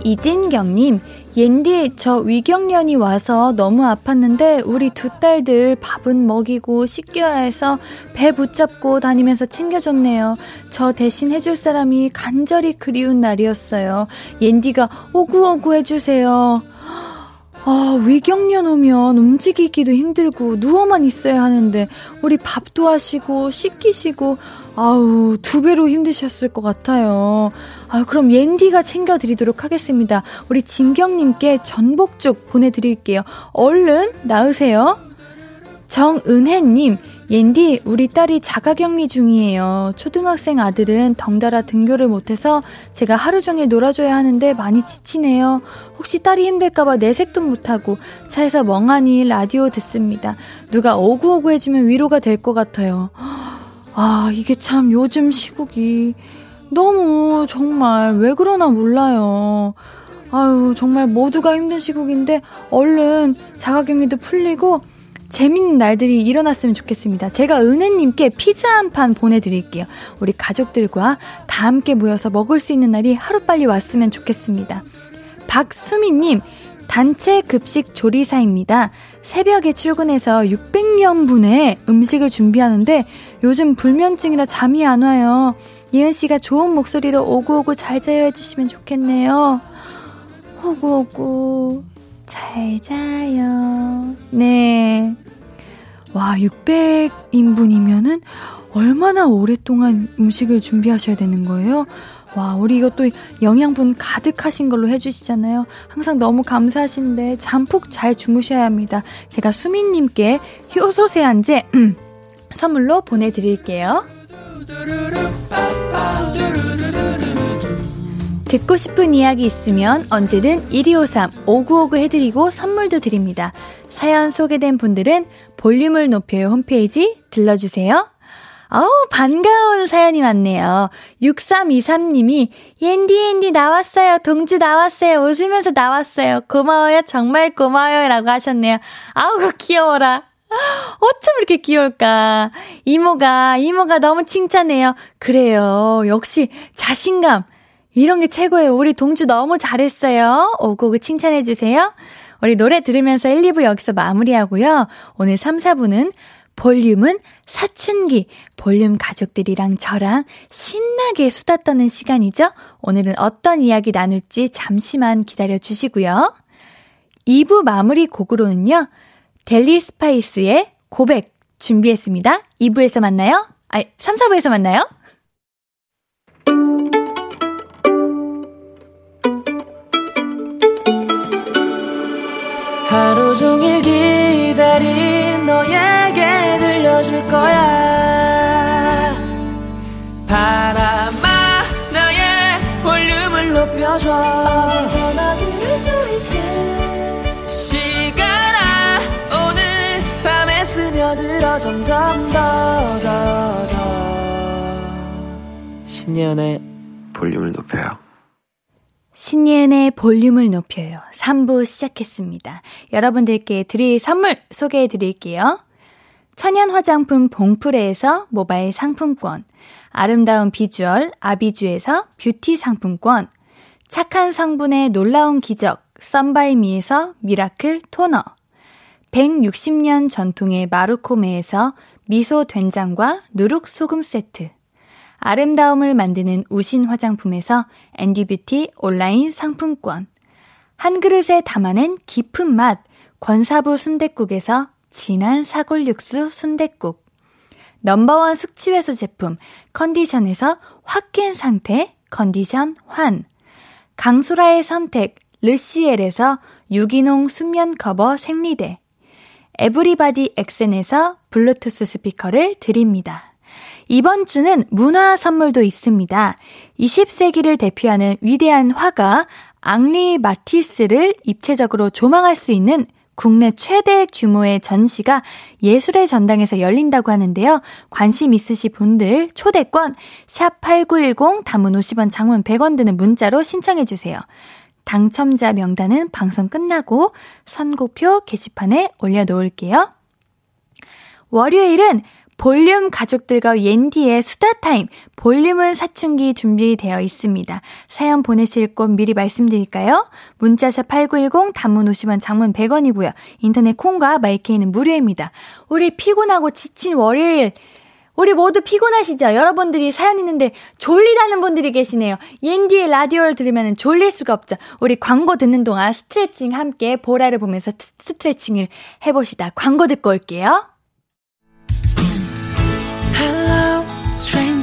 이진경님 옌디, 저 위경련이 와서 너무 아팠는데 우리 두 딸들 밥은 먹이고 씻겨야 해서 배 붙잡고 다니면서 챙겨줬네요. 저 대신 해줄 사람이 간절히 그리운 날이었어요. 옌디가 오구오구 해주세요. 아, 위경련 오면 움직이기도 힘들고 누워만 있어야 하는데 우리 밥도 하시고 씻기시고 아우 두 배로 힘드셨을 것 같아요. 아, 그럼 옌디가 챙겨드리도록 하겠습니다. 우리 진경님께 전복죽 보내드릴게요. 얼른 나으세요. 정은혜님, 옌디, 우리 딸이 자가격리 중이에요. 초등학생 아들은 덩달아 등교를 못해서 제가 하루 종일 놀아줘야 하는데 많이 지치네요. 혹시 딸이 힘들까봐 내색도 못하고 차에서 멍하니 라디오 듣습니다. 누가 오구오구 해주면 위로가 될 것 같아요. 아, 이게 참 요즘 시국이 너무 정말 왜 그러나 몰라요. 아유, 정말 모두가 힘든 시국인데 얼른 자가격리도 풀리고 재밌는 날들이 일어났으면 좋겠습니다. 제가 은혜님께 피자 한 판 보내드릴게요. 우리 가족들과 다 함께 모여서 먹을 수 있는 날이 하루빨리 왔으면 좋겠습니다. 박수미님, 단체 급식 조리사입니다. 새벽에 출근해서 600명분의 음식을 준비하는데 요즘 불면증이라 잠이 안 와요. 예은 씨가 좋은 목소리로 오구오구 잘 자요 해주시면 좋겠네요. 오구오구 잘 자요. 네. 와, 600인분이면은 얼마나 오랫동안 음식을 준비하셔야 되는 거예요? 와, 우리 이것도 영양분 가득하신 걸로 해주시잖아요. 항상 너무 감사하신데 잠푹 잘 주무셔야 합니다. 제가 수민님께 효소 세안제 선물로 보내드릴게요. 듣고 싶은 이야기 있으면 언제든 1253 5959 해드리고 선물도 드립니다. 사연 소개된 분들은 볼륨을 높여요 홈페이지 들러주세요. 어우, 반가운 사연이 많네요. 6323님이, 옌디, 옌디 나왔어요. 동주 나왔어요. 웃으면서 나왔어요. 고마워요. 정말 고마워요. 라고 하셨네요. 아우, 귀여워라. 어쩜 이렇게 귀여울까. 이모가, 이모가 너무 칭찬해요. 그래요. 역시 자신감. 이런 게 최고예요. 우리 동주 너무 잘했어요. 오고고 칭찬해주세요. 우리 노래 들으면서 1, 2부 여기서 마무리하고요. 오늘 3, 4부는 볼륨은 사춘기, 볼륨 가족들이랑 저랑 신나게 수다 떠는 시간이죠? 오늘은 어떤 이야기 나눌지 잠시만 기다려 주시고요. 2부 마무리 곡으로는요, 델리 스파이스의 고백 준비했습니다. 2부에서 만나요? 아니, 3, 4부에서 만나요? 하루 종일 기다린 너에게 들려줄 거야 바람아 너의 볼륨을 높여줘 신예은의 볼륨을 높여요 신예은의 볼륨을 높여요. 3부 시작했습니다. 여러분들께 드릴 선물 소개해 드릴게요. 천연 화장품 봉프레에서 모바일 상품권, 아름다운 비주얼 아비주에서 뷰티 상품권, 착한 성분의 놀라운 기적 썬바이미에서 miracle toner, 160년 전통의 마루코메에서 미소 된장과 누룩 소금 세트, 아름다움을 만드는 우신 화장품에서 앤디뷰티 온라인 상품권, 한 그릇에 담아낸 깊은 맛 권사부 순댓국에서 진한 사골 육수 순댓국. number one 숙취해소 제품 컨디션에서 확 깬 상태 컨디션 환. 강수라의 선택 르시엘에서 유기농 수면 커버 생리대. 에브리바디 엑센에서 블루투스 스피커를 드립니다. 이번 주는 문화 선물도 있습니다. 20세기를 대표하는 위대한 화가 앙리 마티스를 입체적으로 조망할 수 있는 국내 최대 규모의 전시가 예술의 전당에서 열린다고 하는데요. 관심 있으신 분들 초대권 샵 8910 단문 50원 장문 100원 드는 문자로 신청해 주세요. 당첨자 명단은 방송 끝나고 선고표 게시판에 올려 놓을게요. 월요일은 볼륨 가족들과 옌디의 수다 타임, 볼륨은 사춘기 준비되어 있습니다. 사연 보내실 곳 미리 말씀드릴까요? 문자샵 8910, 단문 50원, 장문 100원이고요. 인터넷 콩과 마이케이는 무료입니다. 우리 피곤하고 지친 월요일, 우리 모두 피곤하시죠? 여러분들이 사연 있는데 졸리다는 분들이 계시네요. 옌디의 라디오를 들으면 졸릴 수가 없죠. 우리 광고 듣는 동안 스트레칭 함께 보라를 보면서 스트레칭을 해보시다. 광고 듣고 올게요.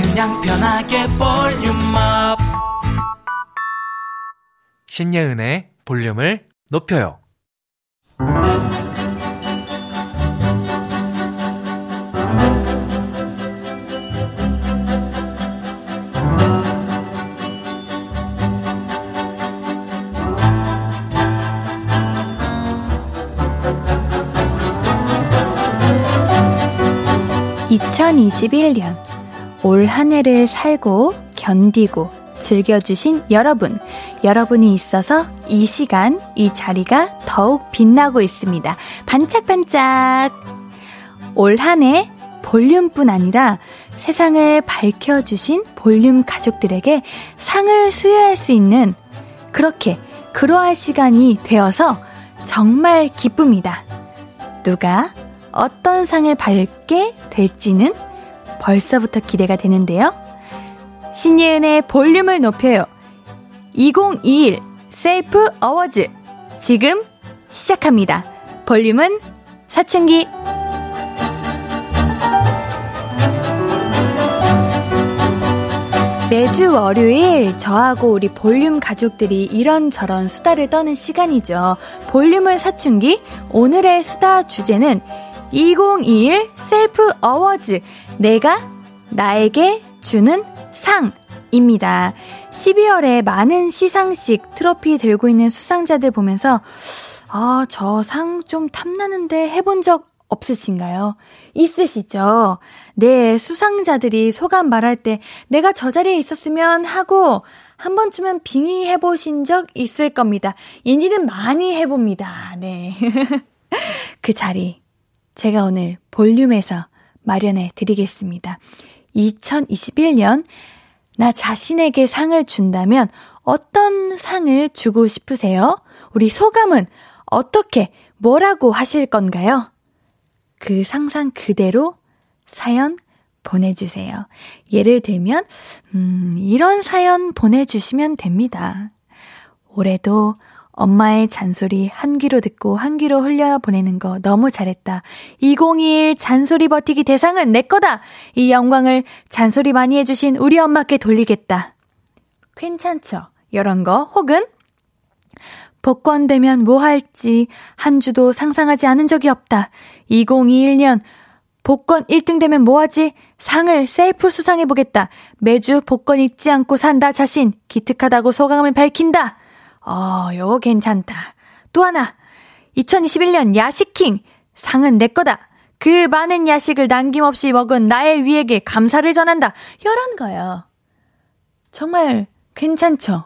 그냥 편하게 볼륨업. 신예은의 볼륨을 높여요. 2021년 올 한 해를 살고 견디고 즐겨주신 여러분, 여러분이 있어서 이 시간, 이 자리가 더욱 빛나고 있습니다. 반짝반짝! 올 한 해 볼륨뿐 아니라 세상을 밝혀주신 볼륨 가족들에게 상을 수여할 수 있는 그렇게 그러할 시간이 되어서 정말 기쁩니다. 누가 어떤 상을 받게 될지는 벌써부터 기대가 되는데요. 신예은의 볼륨을 높여요. 2021 셀프 어워즈 지금 시작합니다. 볼륨은 사춘기 매주 월요일 저하고 우리 볼륨 가족들이 이런저런 수다를 떠는 시간이죠. 볼륨을 사춘기 오늘의 수다 주제는 2021 셀프 어워즈 내가 나에게 주는 상입니다. 12월에 많은 시상식 트로피 들고 있는 수상자들 보면서 아, 저 상 좀 탐나는데 해본 적 없으신가요? 있으시죠? 네, 수상자들이 소감 말할 때 내가 저 자리에 있었으면 하고 한 번쯤은 빙의 해보신 적 있을 겁니다. 인디는 많이 해봅니다. 네. 그 자리. 제가 오늘 볼륨에서 마련해 드리겠습니다. 2021년 나 자신에게 상을 준다면 어떤 상을 주고 싶으세요? 우리 소감은 어떻게, 뭐라고 하실 건가요? 그 상상 그대로 사연 보내주세요. 예를 들면, 음, 이런 사연 보내주시면 됩니다. 올해도 엄마의 잔소리 한 귀로 듣고 한 귀로 흘려 보내는 거 너무 잘했다. 2021 잔소리 버티기 대상은 내 거다. 이 영광을 잔소리 많이 해주신 우리 엄마께 돌리겠다. 괜찮죠? 이런 거 혹은 복권되면 뭐 할지 한 주도 상상하지 않은 적이 없다. 2021년 복권 1등 되면 뭐하지? 상을 셀프 수상해보겠다. 매주 복권 잊지 않고 산다 자신. 기특하다고 소감을 밝힌다. 어, 요거 괜찮다. 또 하나. 2021년 야식킹. 상은 내 거다. 그 많은 야식을 남김없이 먹은 나의 위에게 감사를 전한다. 이런 거요. 정말 괜찮죠?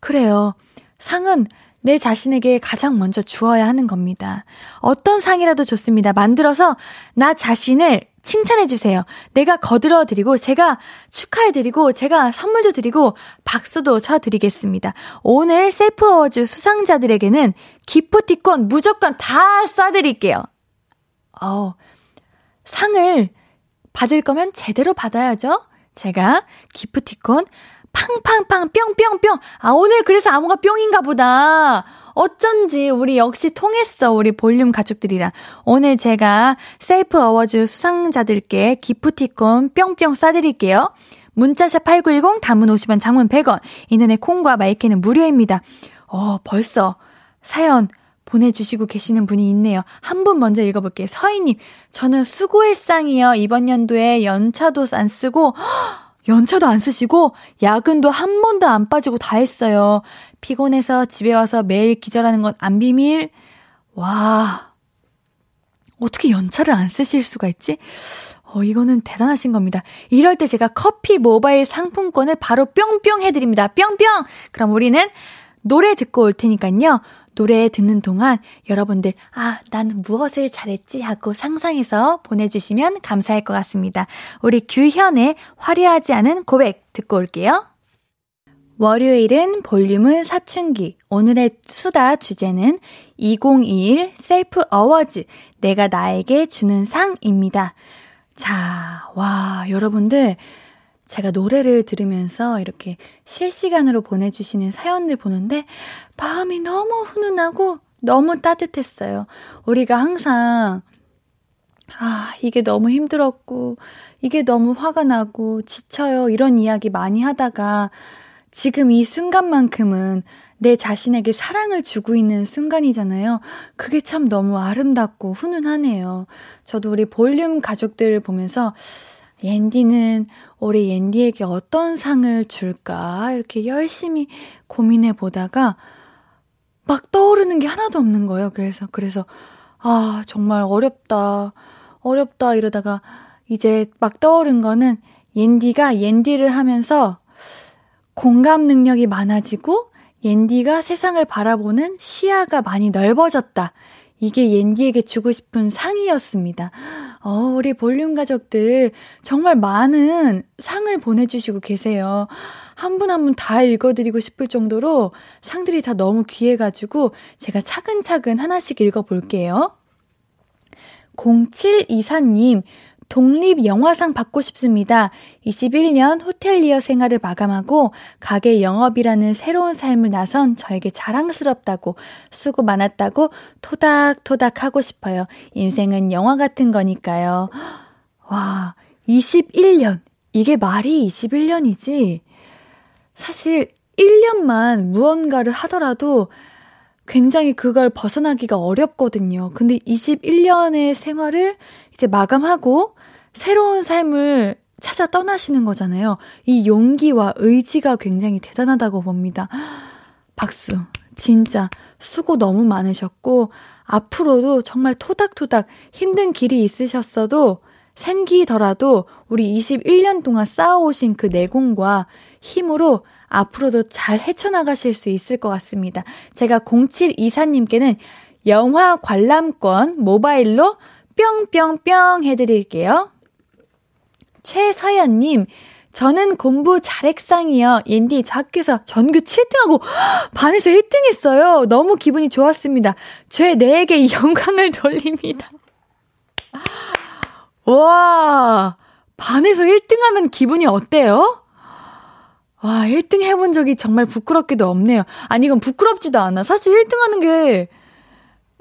그래요. 상은 내 자신에게 가장 먼저 주어야 하는 겁니다. 어떤 상이라도 좋습니다. 만들어서 나 자신을 칭찬해 주세요. 내가 거들어 드리고 제가 축하해 드리고 제가 선물도 드리고 박수도 쳐 드리겠습니다. 오늘 셀프 어워즈 수상자들에게는 기프티콘 무조건 다 쏴 드릴게요. 어. 상을 받을 거면 제대로 받아야죠. 제가 기프티콘 팡팡팡 뿅뿅뿅. 아, 오늘 그래서 암호가 뿅인가 보다. 어쩐지 우리 역시 통했어. 우리 볼륨 가족들이랑. 오늘 제가 셀프 어워즈 수상자들께 기프티콘 뿅뿅 쏴드릴게요. 문자샵 8910 단문 50원 장문 100원. 인터넷 콩과 마이케이는 무료입니다. 어, 벌써 사연 보내주시고 계시는 분이 있네요. 한 분 먼저 읽어볼게요. 서희님, 저는 수고했상이요. 이번 연도에 연차도 안 쓰고, 연차도 안 쓰시고 야근도 한 번도 안 빠지고 다 했어요. 피곤해서 집에 와서 매일 기절하는 건 안 비밀. 와. 어떻게 연차를 안 쓰실 수가 있지? 어, 이거는 대단하신 겁니다. 이럴 때 제가 커피 모바일 상품권을 바로 뿅뿅 해드립니다. 뿅뿅! 그럼 우리는 노래 듣고 올 테니까요. 노래 듣는 동안 여러분들, 아, 나는 무엇을 잘했지 하고 상상해서 보내주시면 감사할 것 같습니다. 우리 규현의 화려하지 않은 고백 듣고 올게요. 월요일은 볼륨은 사춘기. 오늘의 수다 주제는 2021 셀프 어워즈. 내가 나에게 주는 상입니다. 자, 와, 여러분들. 제가 노래를 들으면서 이렇게 실시간으로 보내주시는 사연들 보는데 마음이 너무 훈훈하고 너무 따뜻했어요. 우리가 항상 아, 이게 너무 힘들었고, 이게 너무 화가 나고, 지쳐요. 이런 이야기 많이 하다가, 지금 이 순간만큼은 내 자신에게 사랑을 주고 있는 순간이잖아요. 그게 참 너무 아름답고 훈훈하네요. 저도 우리 볼륨 가족들을 보면서, 옌디는 우리 옌디에게 어떤 상을 줄까? 이렇게 열심히 고민해 보다가 막 떠오르는 게 하나도 없는 거예요. 그래서, 그래서, 아, 정말 어렵다. 어렵다. 이러다가 이제 막 떠오른 거는 옌디가 옌디를 하면서 공감 능력이 많아지고 옌디가 세상을 바라보는 시야가 많이 넓어졌다. 이게 옌디에게 주고 싶은 상이었습니다. 어, 우리 볼륨 가족들 정말 많은 상을 보내주시고 계세요. 한 분 한 분 다 읽어드리고 싶을 정도로 상들이 다 너무 귀해가지고 제가 차근차근 하나씩 읽어볼게요. 0724님, 독립 영화상 받고 싶습니다. 21년 호텔리어 생활을 마감하고 가게 영업이라는 새로운 삶을 나선 저에게 자랑스럽다고 수고 많았다고 토닥토닥 하고 싶어요. 인생은 영화 같은 거니까요. 와, 21년. 이게 말이 21년이지. 사실 1년만 무언가를 하더라도 굉장히 그걸 벗어나기가 어렵거든요. 근데 21년의 생활을 이제 마감하고 새로운 삶을 찾아 떠나시는 거잖아요. 이 용기와 의지가 굉장히 대단하다고 봅니다. 박수. 진짜 수고 너무 많으셨고, 앞으로도 정말 토닥토닥 힘든 길이 있으셨어도 생기더라도 우리 21년 동안 쌓아오신 그 내공과 힘으로 앞으로도 잘 헤쳐나가실 수 있을 것 같습니다. 제가 0724님께는 영화 관람권 모바일로 뿅뿅뿅 해드릴게요. 최서연님, 저는 공부 잘했상이요. 옌디, 저 학교에서 전교 7등하고 반에서 1등 했어요. 너무 기분이 좋았습니다. 죄 내에게 영광을 돌립니다. 와, 반에서 1등 하면 기분이 어때요? 와, 1등 해본 적이 정말 부끄럽기도 없네요. 아니, 이건 부끄럽지도 않아. 사실 1등 하는 게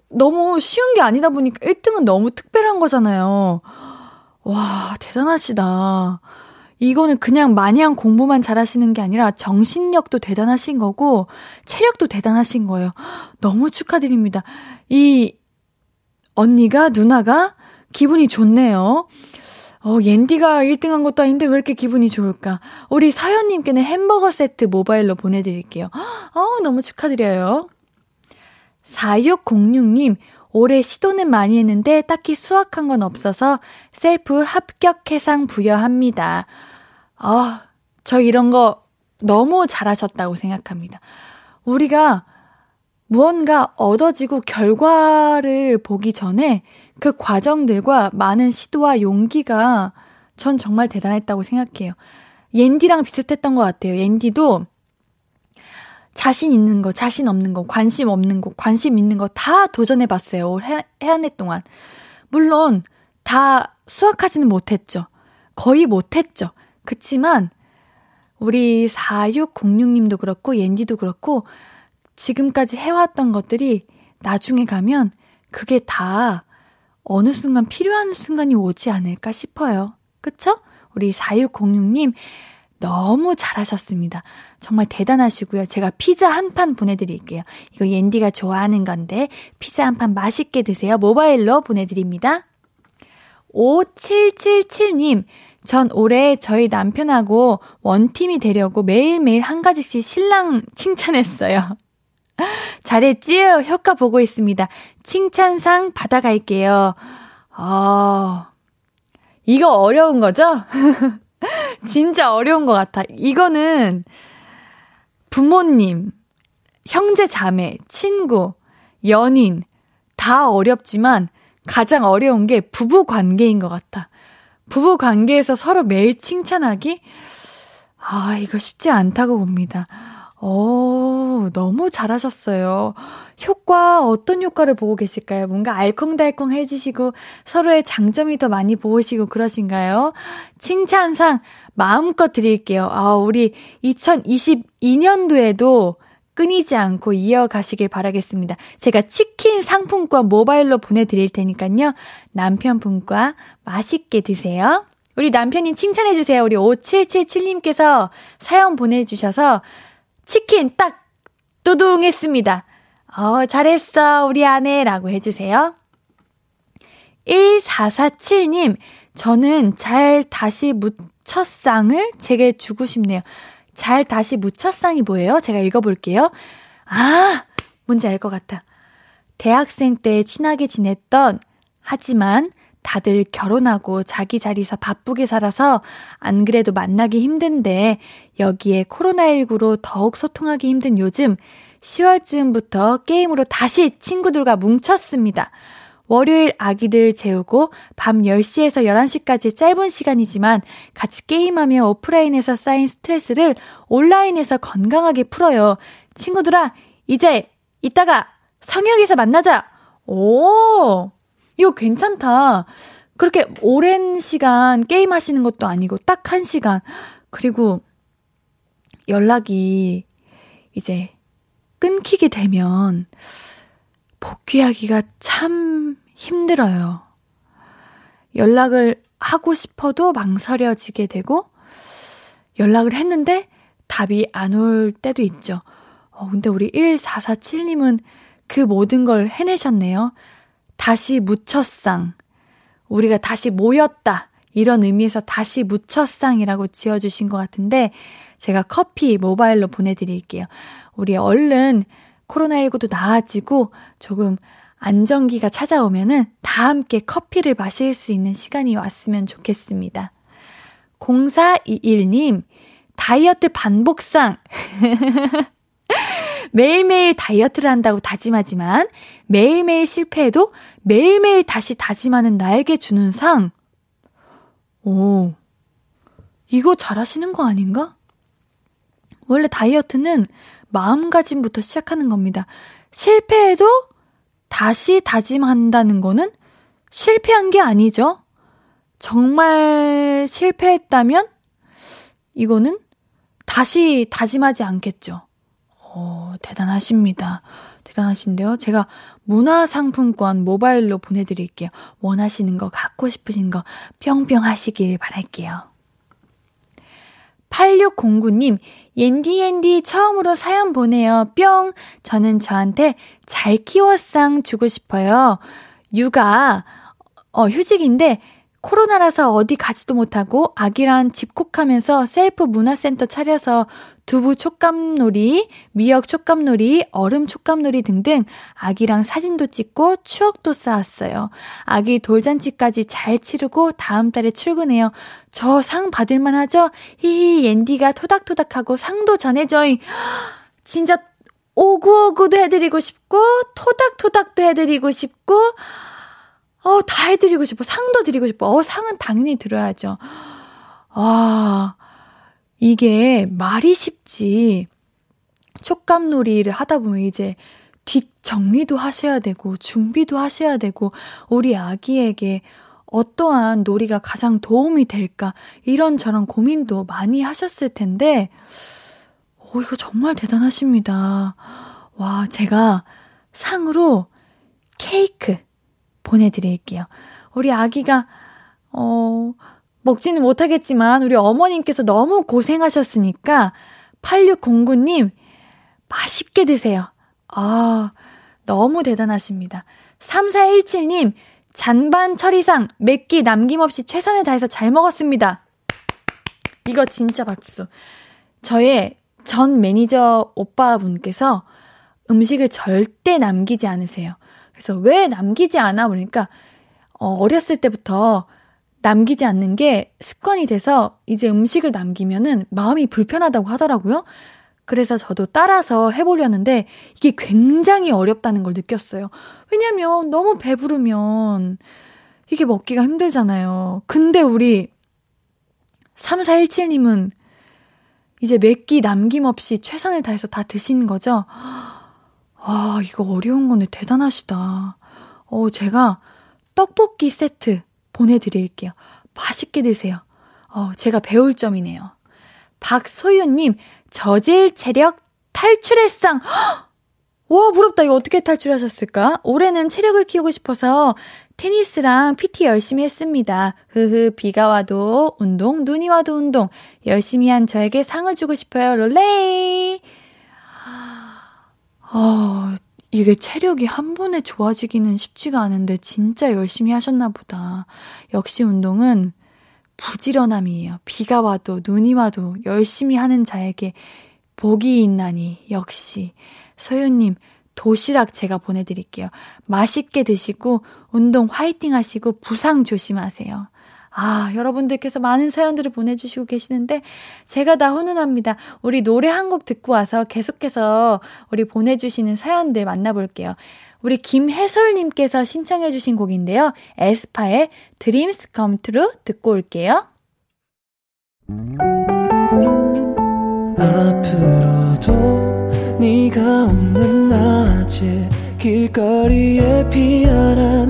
너무 쉬운 게 아니다 보니까 1등은 너무 특별한 거잖아요. 와, 대단하시다. 이거는 그냥 마냥 공부만 잘하시는 게 아니라 정신력도 대단하신 거고, 체력도 대단하신 거예요. 너무 축하드립니다. 이 언니가, 누나가 기분이 좋네요. 어, 옌디가 1등 한 것도 아닌데 왜 이렇게 기분이 좋을까? 우리 사연님께는 햄버거 세트 모바일로 보내드릴게요. 어, 너무 축하드려요. 4606님, 올해 시도는 많이 했는데 딱히 수확한 건 없어서 셀프 합격 해상 부여합니다. 아, 저 이런 거 너무 잘하셨다고 생각합니다. 우리가 무언가 얻어지고 결과를 보기 전에 그 과정들과 많은 시도와 용기가 전 정말 대단했다고 생각해요. 옌디랑 비슷했던 것 같아요. 옌디도 자신 있는 거, 자신 없는 거, 관심 없는 거, 관심 있는 거 다 도전해 봤어요. 해, 해안해 동안. 물론 다 수확하지는 못했죠. 거의 못했죠. 그치만 우리 4606님도 그렇고 옌디도 그렇고 지금까지 해왔던 것들이 나중에 가면 그게 다 어느 순간 필요한 순간이 오지 않을까 싶어요. 그쵸? 우리 4606님 너무 잘하셨습니다. 정말 대단하시고요. 제가 피자 한 판 보내드릴게요. 이거 옌디가 좋아하는 건데 피자 한 판 맛있게 드세요. 모바일로 보내드립니다. 5777님, 전 올해 저희 남편하고 원팀이 되려고 매일매일 한 가지씩 신랑 칭찬했어요. 잘했지요? 효과 보고 있습니다. 칭찬상 받아갈게요. 어, 이거 어려운 거죠? 진짜 어려운 것 같아. 이거는 부모님, 형제 자매, 친구, 연인, 다 어렵지만 가장 어려운 게 부부 관계인 것 같아. 부부 관계에서 서로 매일 칭찬하기? 아, 이거 쉽지 않다고 봅니다. 오, 너무 잘하셨어요. 효과, 어떤 효과를 보고 계실까요? 뭔가 알콩달콩해지시고 서로의 장점이 더 많이 보이시고 그러신가요? 칭찬상 마음껏 드릴게요. 아, 우리 2022년도에도 끊이지 않고 이어가시길 바라겠습니다. 제가 치킨 상품권 모바일로 보내드릴 테니까요. 남편분과 맛있게 드세요. 우리 남편님 칭찬해주세요. 우리 5777님께서 사연 보내주셔서 치킨 딱 뚜둥했습니다. 어, 잘했어, 우리 아내. 라고 해주세요. 1447님, 저는 잘 다시 묻혀쌍을 제게 주고 싶네요. 잘 다시 묻혀쌍이 뭐예요? 제가 읽어볼게요. 아, 뭔지 알 것 같아. 대학생 때 친하게 지냈던, 하지만 다들 결혼하고 자기 자리서 바쁘게 살아서 안 그래도 만나기 힘든데 여기에 코로나19로 더욱 소통하기 힘든 요즘 10월쯤부터 게임으로 다시 친구들과 뭉쳤습니다. 월요일 아기들 재우고 밤 10시에서 11시까지 짧은 시간이지만 같이 게임하며 오프라인에서 쌓인 스트레스를 온라인에서 건강하게 풀어요. 친구들아, 이제 이따가 성역에서 만나자! 오! 이거 괜찮다. 그렇게 오랜 시간 게임 하시는 것도 아니고 딱 한 시간. 그리고 연락이 이제 끊기게 되면 복귀하기가 참 힘들어요. 연락을 하고 싶어도 망설여지게 되고 연락을 했는데 답이 안 올 때도 있죠. 어, 근데 우리 1447님은 그 모든 걸 해내셨네요. 다시 묻혀쌍. 우리가 다시 모였다. 이런 의미에서 다시 묻혀쌍이라고 지어주신 것 같은데, 제가 커피 모바일로 보내드릴게요. 우리 얼른 코로나19도 나아지고 조금 안정기가 찾아오면은 다 함께 커피를 마실 수 있는 시간이 왔으면 좋겠습니다. 0421님, 다이어트 반복상. 매일매일 다이어트를 한다고 다짐하지만 매일매일 실패해도 매일매일 다시 다짐하는 나에게 주는 상. 오, 이거 잘하시는 거 아닌가? 원래 다이어트는 마음가짐부터 시작하는 겁니다. 실패해도 다시 다짐한다는 거는 실패한 게 아니죠. 정말 실패했다면 이거는 다시 다짐하지 않겠죠. 오, 대단하십니다. 대단하신데요. 제가 문화상품권 모바일로 보내드릴게요. 원하시는 거, 갖고 싶으신 거 뿅뿅 하시길 바랄게요. 8609님, 옌디옌디 처음으로 사연 보내요. 뿅! 저는 저한테 잘 키워상 주고 싶어요. 육아, 어, 휴직인데 코로나라서 어디 가지도 못하고 아기랑 집콕하면서 셀프 문화센터 차려서 두부 촉감놀이, 미역 촉감놀이, 얼음 촉감놀이 등등 아기랑 사진도 찍고 추억도 쌓았어요. 아기 돌잔치까지 잘 치르고 다음 달에 출근해요. 저 상 받을만 하죠? 히히 옌디가 토닥토닥하고 상도 전해줘이. 진짜 오구오구도 해드리고 싶고 토닥토닥도 해드리고 싶고 어, 다 해드리고 싶어. 상도 드리고 싶어. 어, 상은 당연히 들어야죠. 아, 이게 말이 쉽지. 촉감놀이를 하다 보면 이제 뒷 정리도 하셔야 되고, 준비도 하셔야 되고, 우리 아기에게 어떠한 놀이가 가장 도움이 될까, 이런저런 고민도 많이 하셨을 텐데, 오, 이거 정말 대단하십니다. 와, 제가 상으로 케이크, 보내드릴게요. 우리 아기가, 어, 먹지는 못하겠지만, 우리 어머님께서 너무 고생하셨으니까, 8609님, 맛있게 드세요. 아, 너무 대단하십니다. 3417님, 잔반 처리상, 몇 끼 남김없이 최선을 다해서 잘 먹었습니다. 이거 진짜 박수. 저의 전 매니저 오빠분께서 음식을 절대 남기지 않으세요. 그래서 왜 남기지 않아? 그러니까, 어, 어렸을 때부터 남기지 않는 게 습관이 돼서 이제 음식을 남기면은 마음이 불편하다고 하더라고요. 그래서 저도 따라서 해보려는데 이게 굉장히 어렵다는 걸 느꼈어요. 왜냐면 너무 배부르면 이게 먹기가 힘들잖아요. 근데 우리 3417님은 이제 몇 끼 남김없이 최선을 다해서 다 드신 거죠? 아, 이거 어려운 건데 대단하시다. 어, 제가 떡볶이 세트 보내드릴게요. 맛있게 드세요. 어, 제가 배울 점이네요. 박소윤님, 저질 체력 탈출했상. 와, 부럽다. 이거 어떻게 탈출하셨을까? 올해는 체력을 키우고 싶어서 테니스랑 PT 열심히 했습니다. 흐흐, 비가 와도 운동, 눈이 와도 운동. 열심히 한 저에게 상을 주고 싶어요. 롤레이! 아, 이게 체력이 한 번에 좋아지기는 쉽지가 않은데 진짜 열심히 하셨나 보다. 역시 운동은 부지런함이에요. 비가 와도 눈이 와도 열심히 하는 자에게 복이 있나니 역시 서윤님 도시락 제가 보내드릴게요. 맛있게 드시고 운동 화이팅 하시고 부상 조심하세요. 아, 여러분들께서 많은 사연들을 보내주시고 계시는데, 제가 다 훈훈합니다. 우리 노래 한 곡 듣고 와서 계속해서 우리 보내주시는 사연들 만나볼게요. 우리 김혜솔님께서 신청해주신 곡인데요. 에스파의 Dreams Come True 듣고 올게요. 앞으로도 네가 없는 낮에 길거리에 피어난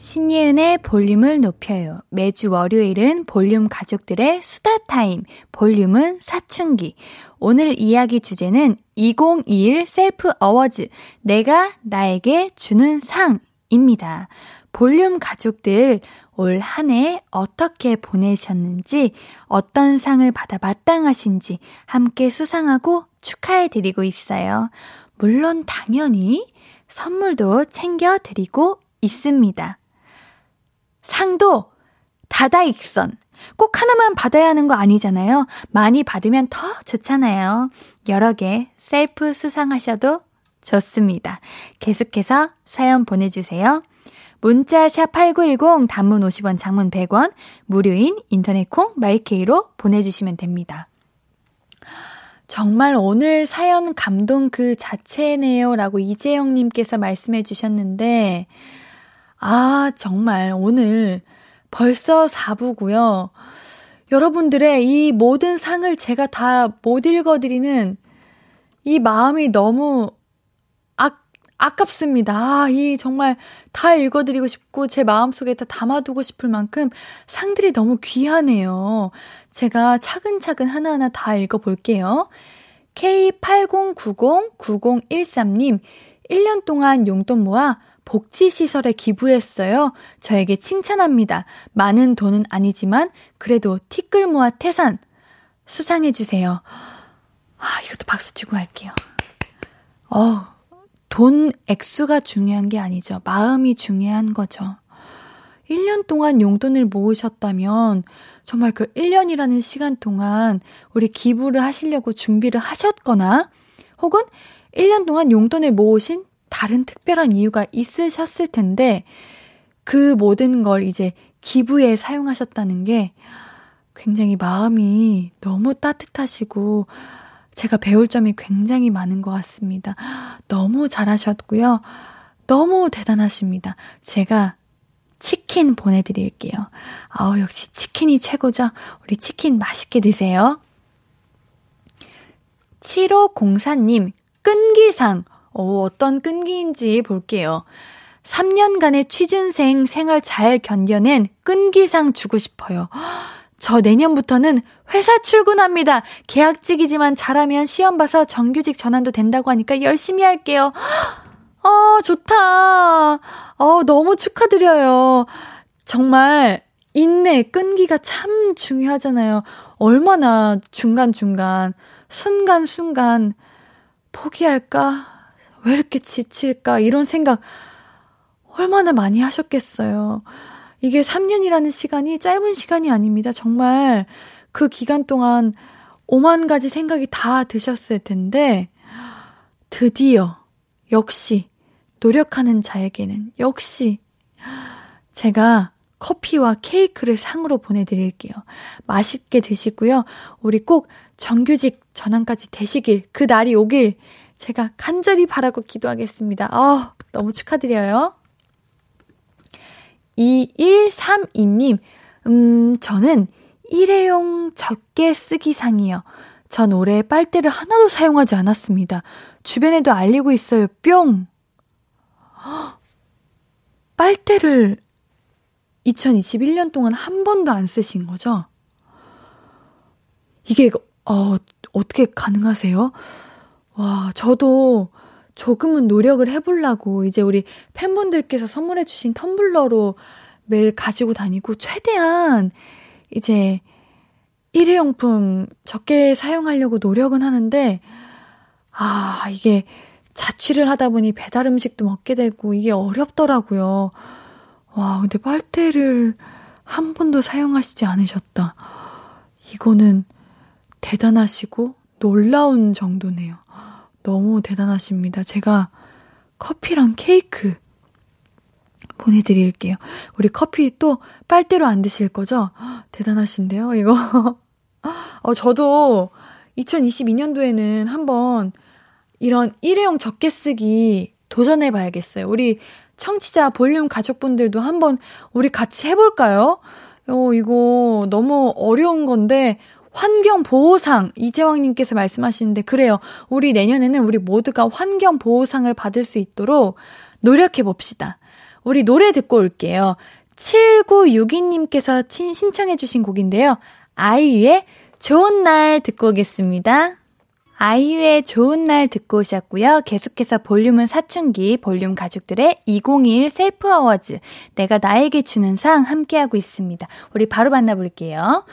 신예은의 볼륨을 높여요. 매주 월요일은 볼륨 가족들의 수다 타임, 볼륨은 사춘기. 오늘 이야기 주제는 2021 셀프 어워즈, 내가 나에게 주는 상입니다. 볼륨 가족들, 올 한 해 어떻게 보내셨는지, 어떤 상을 받아 마땅하신지 함께 수상하고 축하해 드리고 있어요. 물론 당연히 선물도 챙겨 드리고 있습니다. 상도 다다익선. 꼭 하나만 받아야 하는 거 아니잖아요. 많이 받으면 더 좋잖아요. 여러 개 셀프 수상하셔도 좋습니다. 계속해서 사연 보내주세요. 문자 샵8910 단문 50원 장문 100원 무료인 인터넷 콩 마이케이로 보내주시면 됩니다. 정말 오늘 사연 감동 그 자체네요 라고 이재영님께서 말씀해 주셨는데 아, 정말 오늘 벌써 4부고요. 여러분들의 이 모든 상을 제가 다 못 읽어드리는 이 마음이 너무 아, 아깝습니다. 아, 이 정말 다 읽어드리고 싶고 제 마음속에 다 담아두고 싶을 만큼 상들이 너무 귀하네요. 제가 차근차근 하나하나 다 읽어볼게요. K80909013님, 1년 동안 용돈 모아 복지시설에 기부했어요. 저에게 칭찬합니다. 많은 돈은 아니지만 그래도 티끌 모아 태산 수상해주세요. 아, 이것도 박수 치고 할게요. 어, 돈 액수가 중요한 게 아니죠. 마음이 중요한 거죠. 1년 동안 용돈을 모으셨다면 정말 그 1년이라는 시간 동안 우리 기부를 하시려고 준비를 하셨거나 혹은 1년 동안 용돈을 모으신 다른 특별한 이유가 있으셨을 텐데 그 모든 걸 이제 기부에 사용하셨다는 게 굉장히 마음이 너무 따뜻하시고 제가 배울 점이 굉장히 많은 것 같습니다. 너무 잘하셨고요. 너무 대단하십니다. 제가 치킨 보내드릴게요. 아우, 역시 치킨이 최고죠? 우리 치킨 맛있게 드세요. 7504님, 끈기상. 오, 어떤 끈기인지 볼게요. 3년간의 취준생 생활 잘 견뎌낸 끈기상 주고 싶어요. 저 내년부터는 회사 출근합니다. 계약직이지만 잘하면 시험 봐서 정규직 전환도 된다고 하니까 열심히 할게요. 아, 좋다. 어, 너무 축하드려요. 정말 인내, 끈기가 참 중요하잖아요. 얼마나 중간중간, 순간순간 포기할까? 왜 이렇게 지칠까? 이런 생각 얼마나 많이 하셨겠어요. 이게 3년이라는 시간이 짧은 시간이 아닙니다. 정말 그 기간 동안 5만 가지 생각이 다 드셨을 텐데, 드디어, 역시, 노력하는 자에게는, 역시, 제가 커피와 케이크를 상으로 보내드릴게요. 맛있게 드시고요. 우리 꼭 정규직 전환까지 되시길, 그 날이 오길, 제가 간절히 바라고 기도하겠습니다. 아, 너무 축하드려요. 2132님, 음, 저는 일회용 적게 쓰기 상이요. 전 올해 빨대를 하나도 사용하지 않았습니다. 주변에도 알리고 있어요. 뿅! 빨대를 2021년 동안 한 번도 안 쓰신 거죠? 이게, 어, 어떻게 가능하세요? 와, 저도 조금은 노력을 해보려고 이제 우리 팬분들께서 선물해주신 텀블러로 매일 가지고 다니고 최대한 이제 일회용품 적게 사용하려고 노력은 하는데 아, 이게 자취를 하다 보니 배달 음식도 먹게 되고 이게 어렵더라고요. 와, 근데 빨대를 한 번도 사용하시지 않으셨다. 이거는 대단하시고 놀라운 정도네요. 너무 대단하십니다. 제가 커피랑 케이크 보내드릴게요. 우리 커피 또 빨대로 안 드실 거죠? 대단하신데요, 이거. 어, 저도 2022년도에는 한번 이런 일회용 적게 쓰기 도전해 봐야겠어요. 우리 청취자 볼륨 가족분들도 한번 우리 같이 해볼까요? 어, 이거 너무 어려운 건데 환경보호상 이재왕님께서 말씀하시는데 그래요. 우리 내년에는 우리 모두가 환경보호상을 받을 수 있도록 노력해 봅시다. 우리 노래 듣고 올게요. 7962님께서 신청해 주신 곡인데요. 아이유의 좋은 날 듣고 오겠습니다. 아이유의 좋은 날 듣고 오셨고요. 계속해서 볼륨은 사춘기, 볼륨 가족들의 2021 셀프 어워즈, 내가 나에게 주는 상 함께하고 있습니다. 우리 바로 만나볼게요.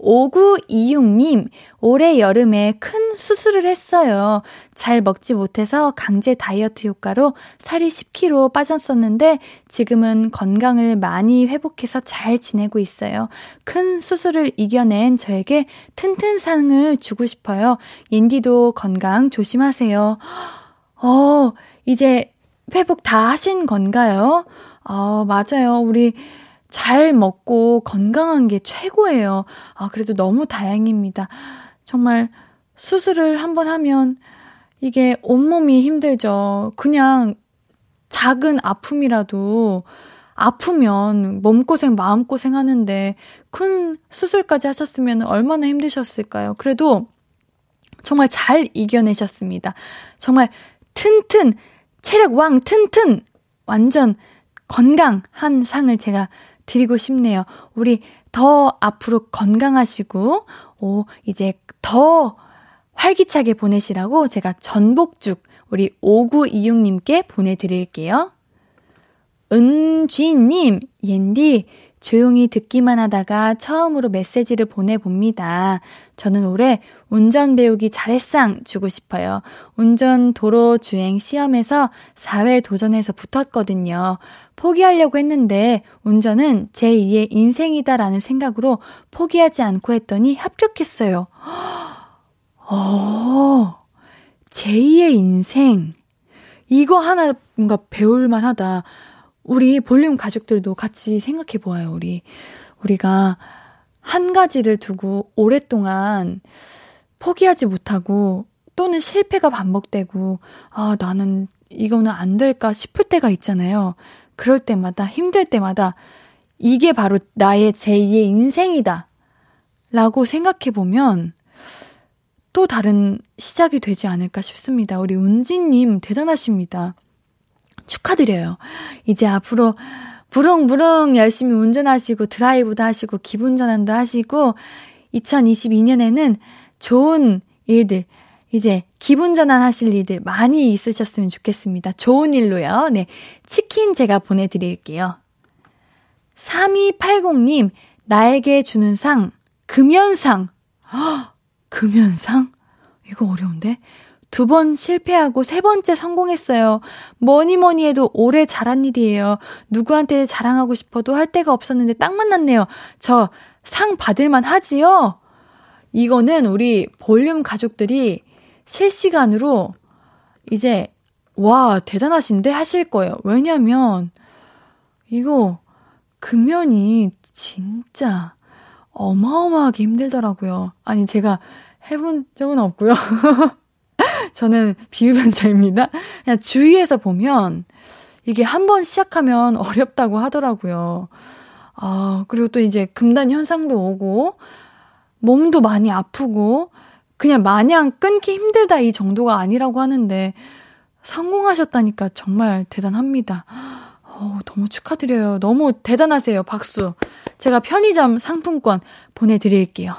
5926님, 올해 여름에 큰 수술을 했어요. 잘 먹지 못해서 강제 다이어트 효과로 살이 10kg 빠졌었는데 지금은 건강을 많이 회복해서 잘 지내고 있어요. 큰 수술을 이겨낸 저에게 튼튼상을 주고 싶어요. 옌디도 건강 조심하세요. 어, 이제 회복 다 하신 건가요? 어, 맞아요. 우리 잘 먹고 건강한 게 최고예요. 아, 그래도 너무 다행입니다. 정말 수술을 한번 하면 이게 온몸이 힘들죠. 그냥 작은 아픔이라도 아프면 몸고생, 마음고생 하는데 큰 수술까지 하셨으면 얼마나 힘드셨을까요? 그래도 정말 잘 이겨내셨습니다. 정말 튼튼, 체력 왕 튼튼! 완전 건강한 상을 제가 드리고 싶네요. 우리 더 앞으로 건강하시고, 오, 이제 더 활기차게 보내시라고 제가 전복죽 우리 5926님께 보내드릴게요. 은쥐님, 옌디, 조용히 듣기만 하다가 처음으로 메시지를 보내봅니다. 저는 올해 운전 배우기 잘했상 주고 싶어요. 운전 도로 주행 시험에서 4회 도전해서 붙었거든요. 포기하려고 했는데 운전은 제2의 인생이다라는 생각으로 포기하지 않고 했더니 합격했어요. 어, 제2의 인생. 이거 하나 뭔가 배울만 하다. 우리 볼륨 가족들도 같이 생각해 보아요, 우리. 우리가 한 가지를 두고 오랫동안 포기하지 못하고 또는 실패가 반복되고, 아, 나는 이거는 안 될까 싶을 때가 있잖아요. 그럴 때마다, 힘들 때마다 이게 바로 나의 제2의 인생이다. 라고 생각해 보면 또 다른 시작이 되지 않을까 싶습니다. 우리 운지님 대단하십니다. 축하드려요. 이제 앞으로 부릉부릉 열심히 운전하시고 드라이브도 하시고 기분 전환도 하시고 2022년에는 좋은 일들 이제 기분 전환 하실 일들 많이 있으셨으면 좋겠습니다. 좋은 일로요. 네. 치킨 제가 보내 드릴게요. 3280님, 나에게 주는 상, 금연상. 허, 금연상? 이거 어려운데? 두 번 실패하고 세 번째 성공했어요. 뭐니 뭐니 해도 올해 잘한 일이에요. 누구한테 자랑하고 싶어도 할 데가 없었는데 딱 만났네요. 저 상 받을만 하지요? 이거는 우리 볼륨 가족들이 실시간으로 이제 와, 대단하신데 하실 거예요. 왜냐면 이거 금연이 진짜 어마어마하게 힘들더라고요. 아니, 제가 해본 적은 없고요. 저는 비유변자입니다. 그냥 주위에서 보면 이게 한 번 시작하면 어렵다고 하더라고요. 아, 그리고 또 이제 금단 현상도 오고, 몸도 많이 아프고, 그냥 마냥 끊기 힘들다 이 정도가 아니라고 하는데, 성공하셨다니까 정말 대단합니다. 어, 너무 축하드려요. 너무 대단하세요. 박수. 제가 편의점 상품권 보내드릴게요.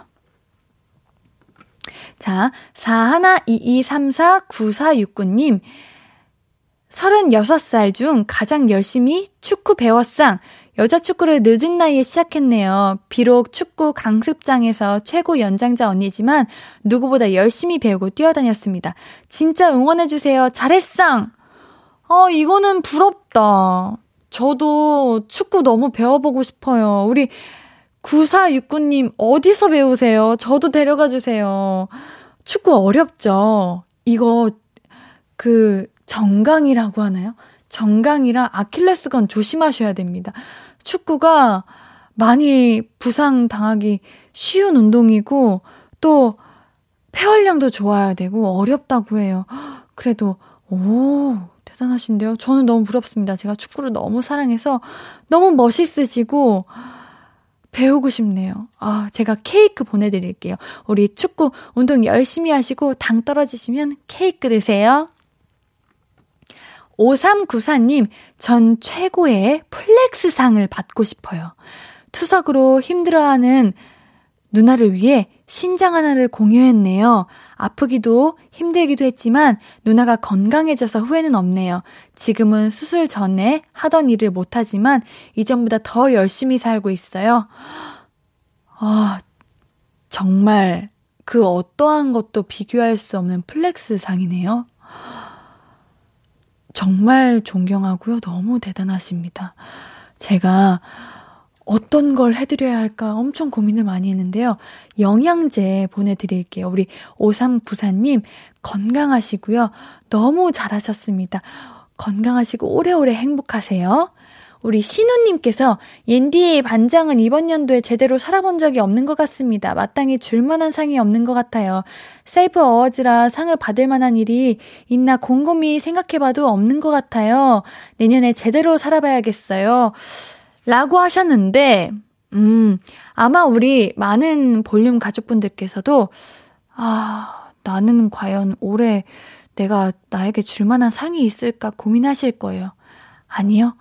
자, 4122349469님. 36살 중 가장 열심히 축구 배웠상. 여자 축구를 늦은 나이에 시작했네요. 비록 축구 강습장에서 최고 연장자 언니지만 누구보다 열심히 배우고 뛰어다녔습니다. 진짜 응원해주세요. 잘했상! 어, 이거는 부럽다. 저도 축구 너무 배워보고 싶어요. 우리 9469님, 어디서 배우세요? 저도 데려가 주세요. 축구 어렵죠? 이거, 그, 정강이라고 하나요? 정강이랑 아킬레스건 조심하셔야 됩니다. 축구가 많이 부상 당하기 쉬운 운동이고, 또, 폐활량도 좋아야 되고, 어렵다고 해요. 그래도, 오, 대단하신데요? 저는 너무 부럽습니다. 제가 축구를 너무 사랑해서, 너무 멋있으시고, 배우고 싶네요. 아, 제가 케이크 보내드릴게요. 우리 축구 운동 열심히 하시고 당 떨어지시면 케이크 드세요. 5394님, 전 최고의 플렉스상을 받고 싶어요. 투석으로 힘들어하는 누나를 위해 신장 하나를 공유했네요. 아프기도 힘들기도 했지만 누나가 건강해져서 후회는 없네요. 지금은 수술 전에 하던 일을 못하지만 이전보다 더 열심히 살고 있어요. 아, 정말 그 어떠한 것도 비교할 수 없는 flex 상이네요. 정말 존경하고요. 너무 대단하십니다. 제가 어떤 걸 해드려야 할까 엄청 고민을 많이 했는데요. 영양제 보내드릴게요. 우리 5394님 건강하시고요. 너무 잘하셨습니다. 건강하시고 오래오래 행복하세요. 우리 신우님께서 옌디의 반장은 이번 연도에 제대로 살아본 적이 없는 것 같습니다. 마땅히 줄만한 상이 없는 것 같아요. 셀프 어워즈라 상을 받을 만한 일이 있나 곰곰이 생각해봐도 없는 것 같아요. 내년에 제대로 살아봐야겠어요. 라고 하셨는데, 음, 아마 우리 많은 볼륨 가족분들께서도, 아, 나는 과연 올해 내가 나에게 줄 만한 상이 있을까 고민하실 거예요. 아니요.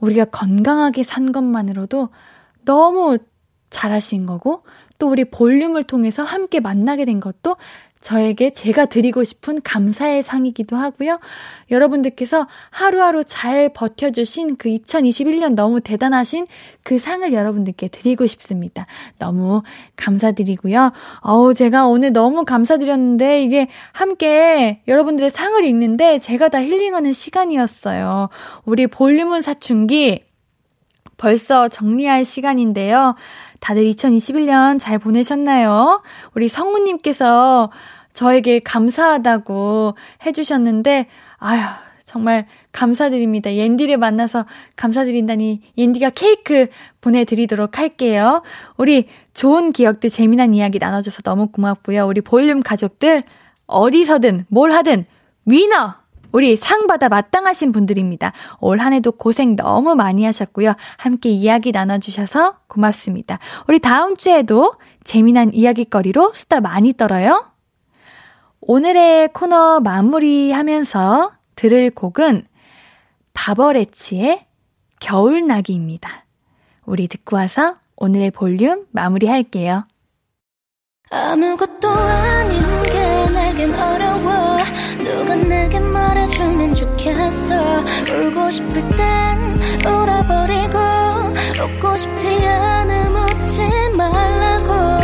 우리가 건강하게 산 것만으로도 너무 잘하신 거고, 또 우리 볼륨을 통해서 함께 만나게 된 것도 저에게 제가 드리고 싶은 감사의 상이기도 하고요. 여러분들께서 하루하루 잘 버텨주신 그 2021년 너무 대단하신 그 상을 여러분들께 드리고 싶습니다. 너무 감사드리고요. 어우, 제가 오늘 너무 감사드렸는데 이게 함께 여러분들의 상을 읽는데 제가 다 힐링하는 시간이었어요. 우리 볼륨은 사춘기 벌써 정리할 시간인데요. 다들 2021년 잘 보내셨나요? 우리 성우님께서 저에게 감사하다고 해주셨는데, 아휴, 정말 감사드립니다. 옌디를 만나서 감사드린다니 옌디가 케이크 보내드리도록 할게요. 우리 좋은 기억들, 재미난 이야기 나눠줘서 너무 고맙고요. 우리 볼륨 가족들 어디서든 뭘 하든 위너! 우리 상 받아 마땅하신 분들입니다. 올 한 해도 고생 너무 많이 하셨고요. 함께 이야기 나눠주셔서 고맙습니다. 우리 다음 주에도 재미난 이야기거리로 수다 많이 떨어요. 오늘의 코너 마무리하면서 들을 곡은 바버레치의 겨울나기입니다. 우리 듣고 와서 오늘의 볼륨 마무리할게요. 아무것도 아닌 게 내겐 어려워 누가 내게 말해주면 좋겠어 울고 싶을 땐 울어버리고 웃고 싶지 않음 웃지 말라고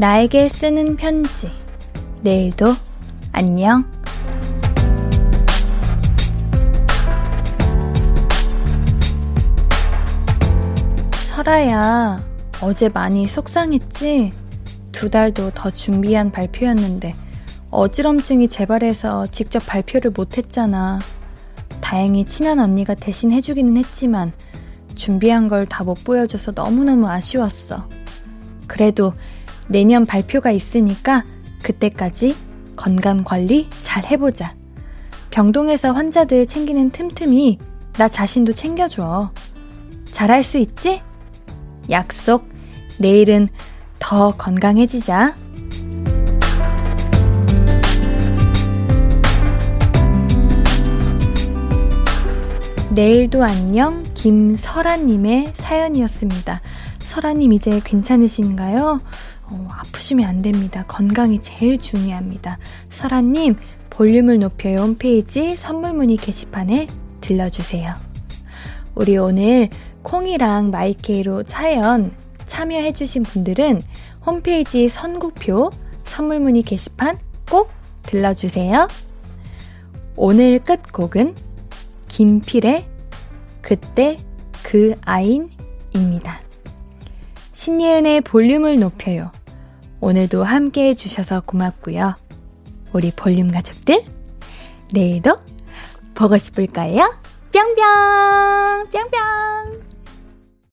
나에게 쓰는 편지. 내일도 안녕. 설아야, 어제 많이 속상했지? 두 달도 더 준비한 발표였는데 어지럼증이 재발해서 직접 발표를 못했잖아. 다행히 친한 언니가 대신 해주기는 했지만 준비한 걸 다 못 보여줘서 너무너무 아쉬웠어. 그래도 내년 발표가 있으니까 그때까지 건강 관리 잘 해보자. 병동에서 환자들 챙기는 틈틈이 나 자신도 챙겨줘. 잘할 수 있지? 약속. 내일은 더 건강해지자. 내일도 안녕 김설아님의 사연이었습니다. 설아님 이제 괜찮으신가요? 어, 아프시면 안 됩니다. 건강이 제일 중요합니다. 설아님, 볼륨을 높여요 홈페이지 선물 문의 게시판에 들러주세요. 우리 오늘 콩이랑 마이케이로 사연 참여해주신 분들은 홈페이지 선곡표 선물 문의 게시판 꼭 들러주세요. 오늘 끝곡은 김필의 그때 그 아인입니다. 신예은의 볼륨을 높여요. 오늘도 함께 해주셔서 고맙고요. 우리 볼륨 가족들, 내일도 보고 싶을까요? 뿅뿅! 뿅뿅!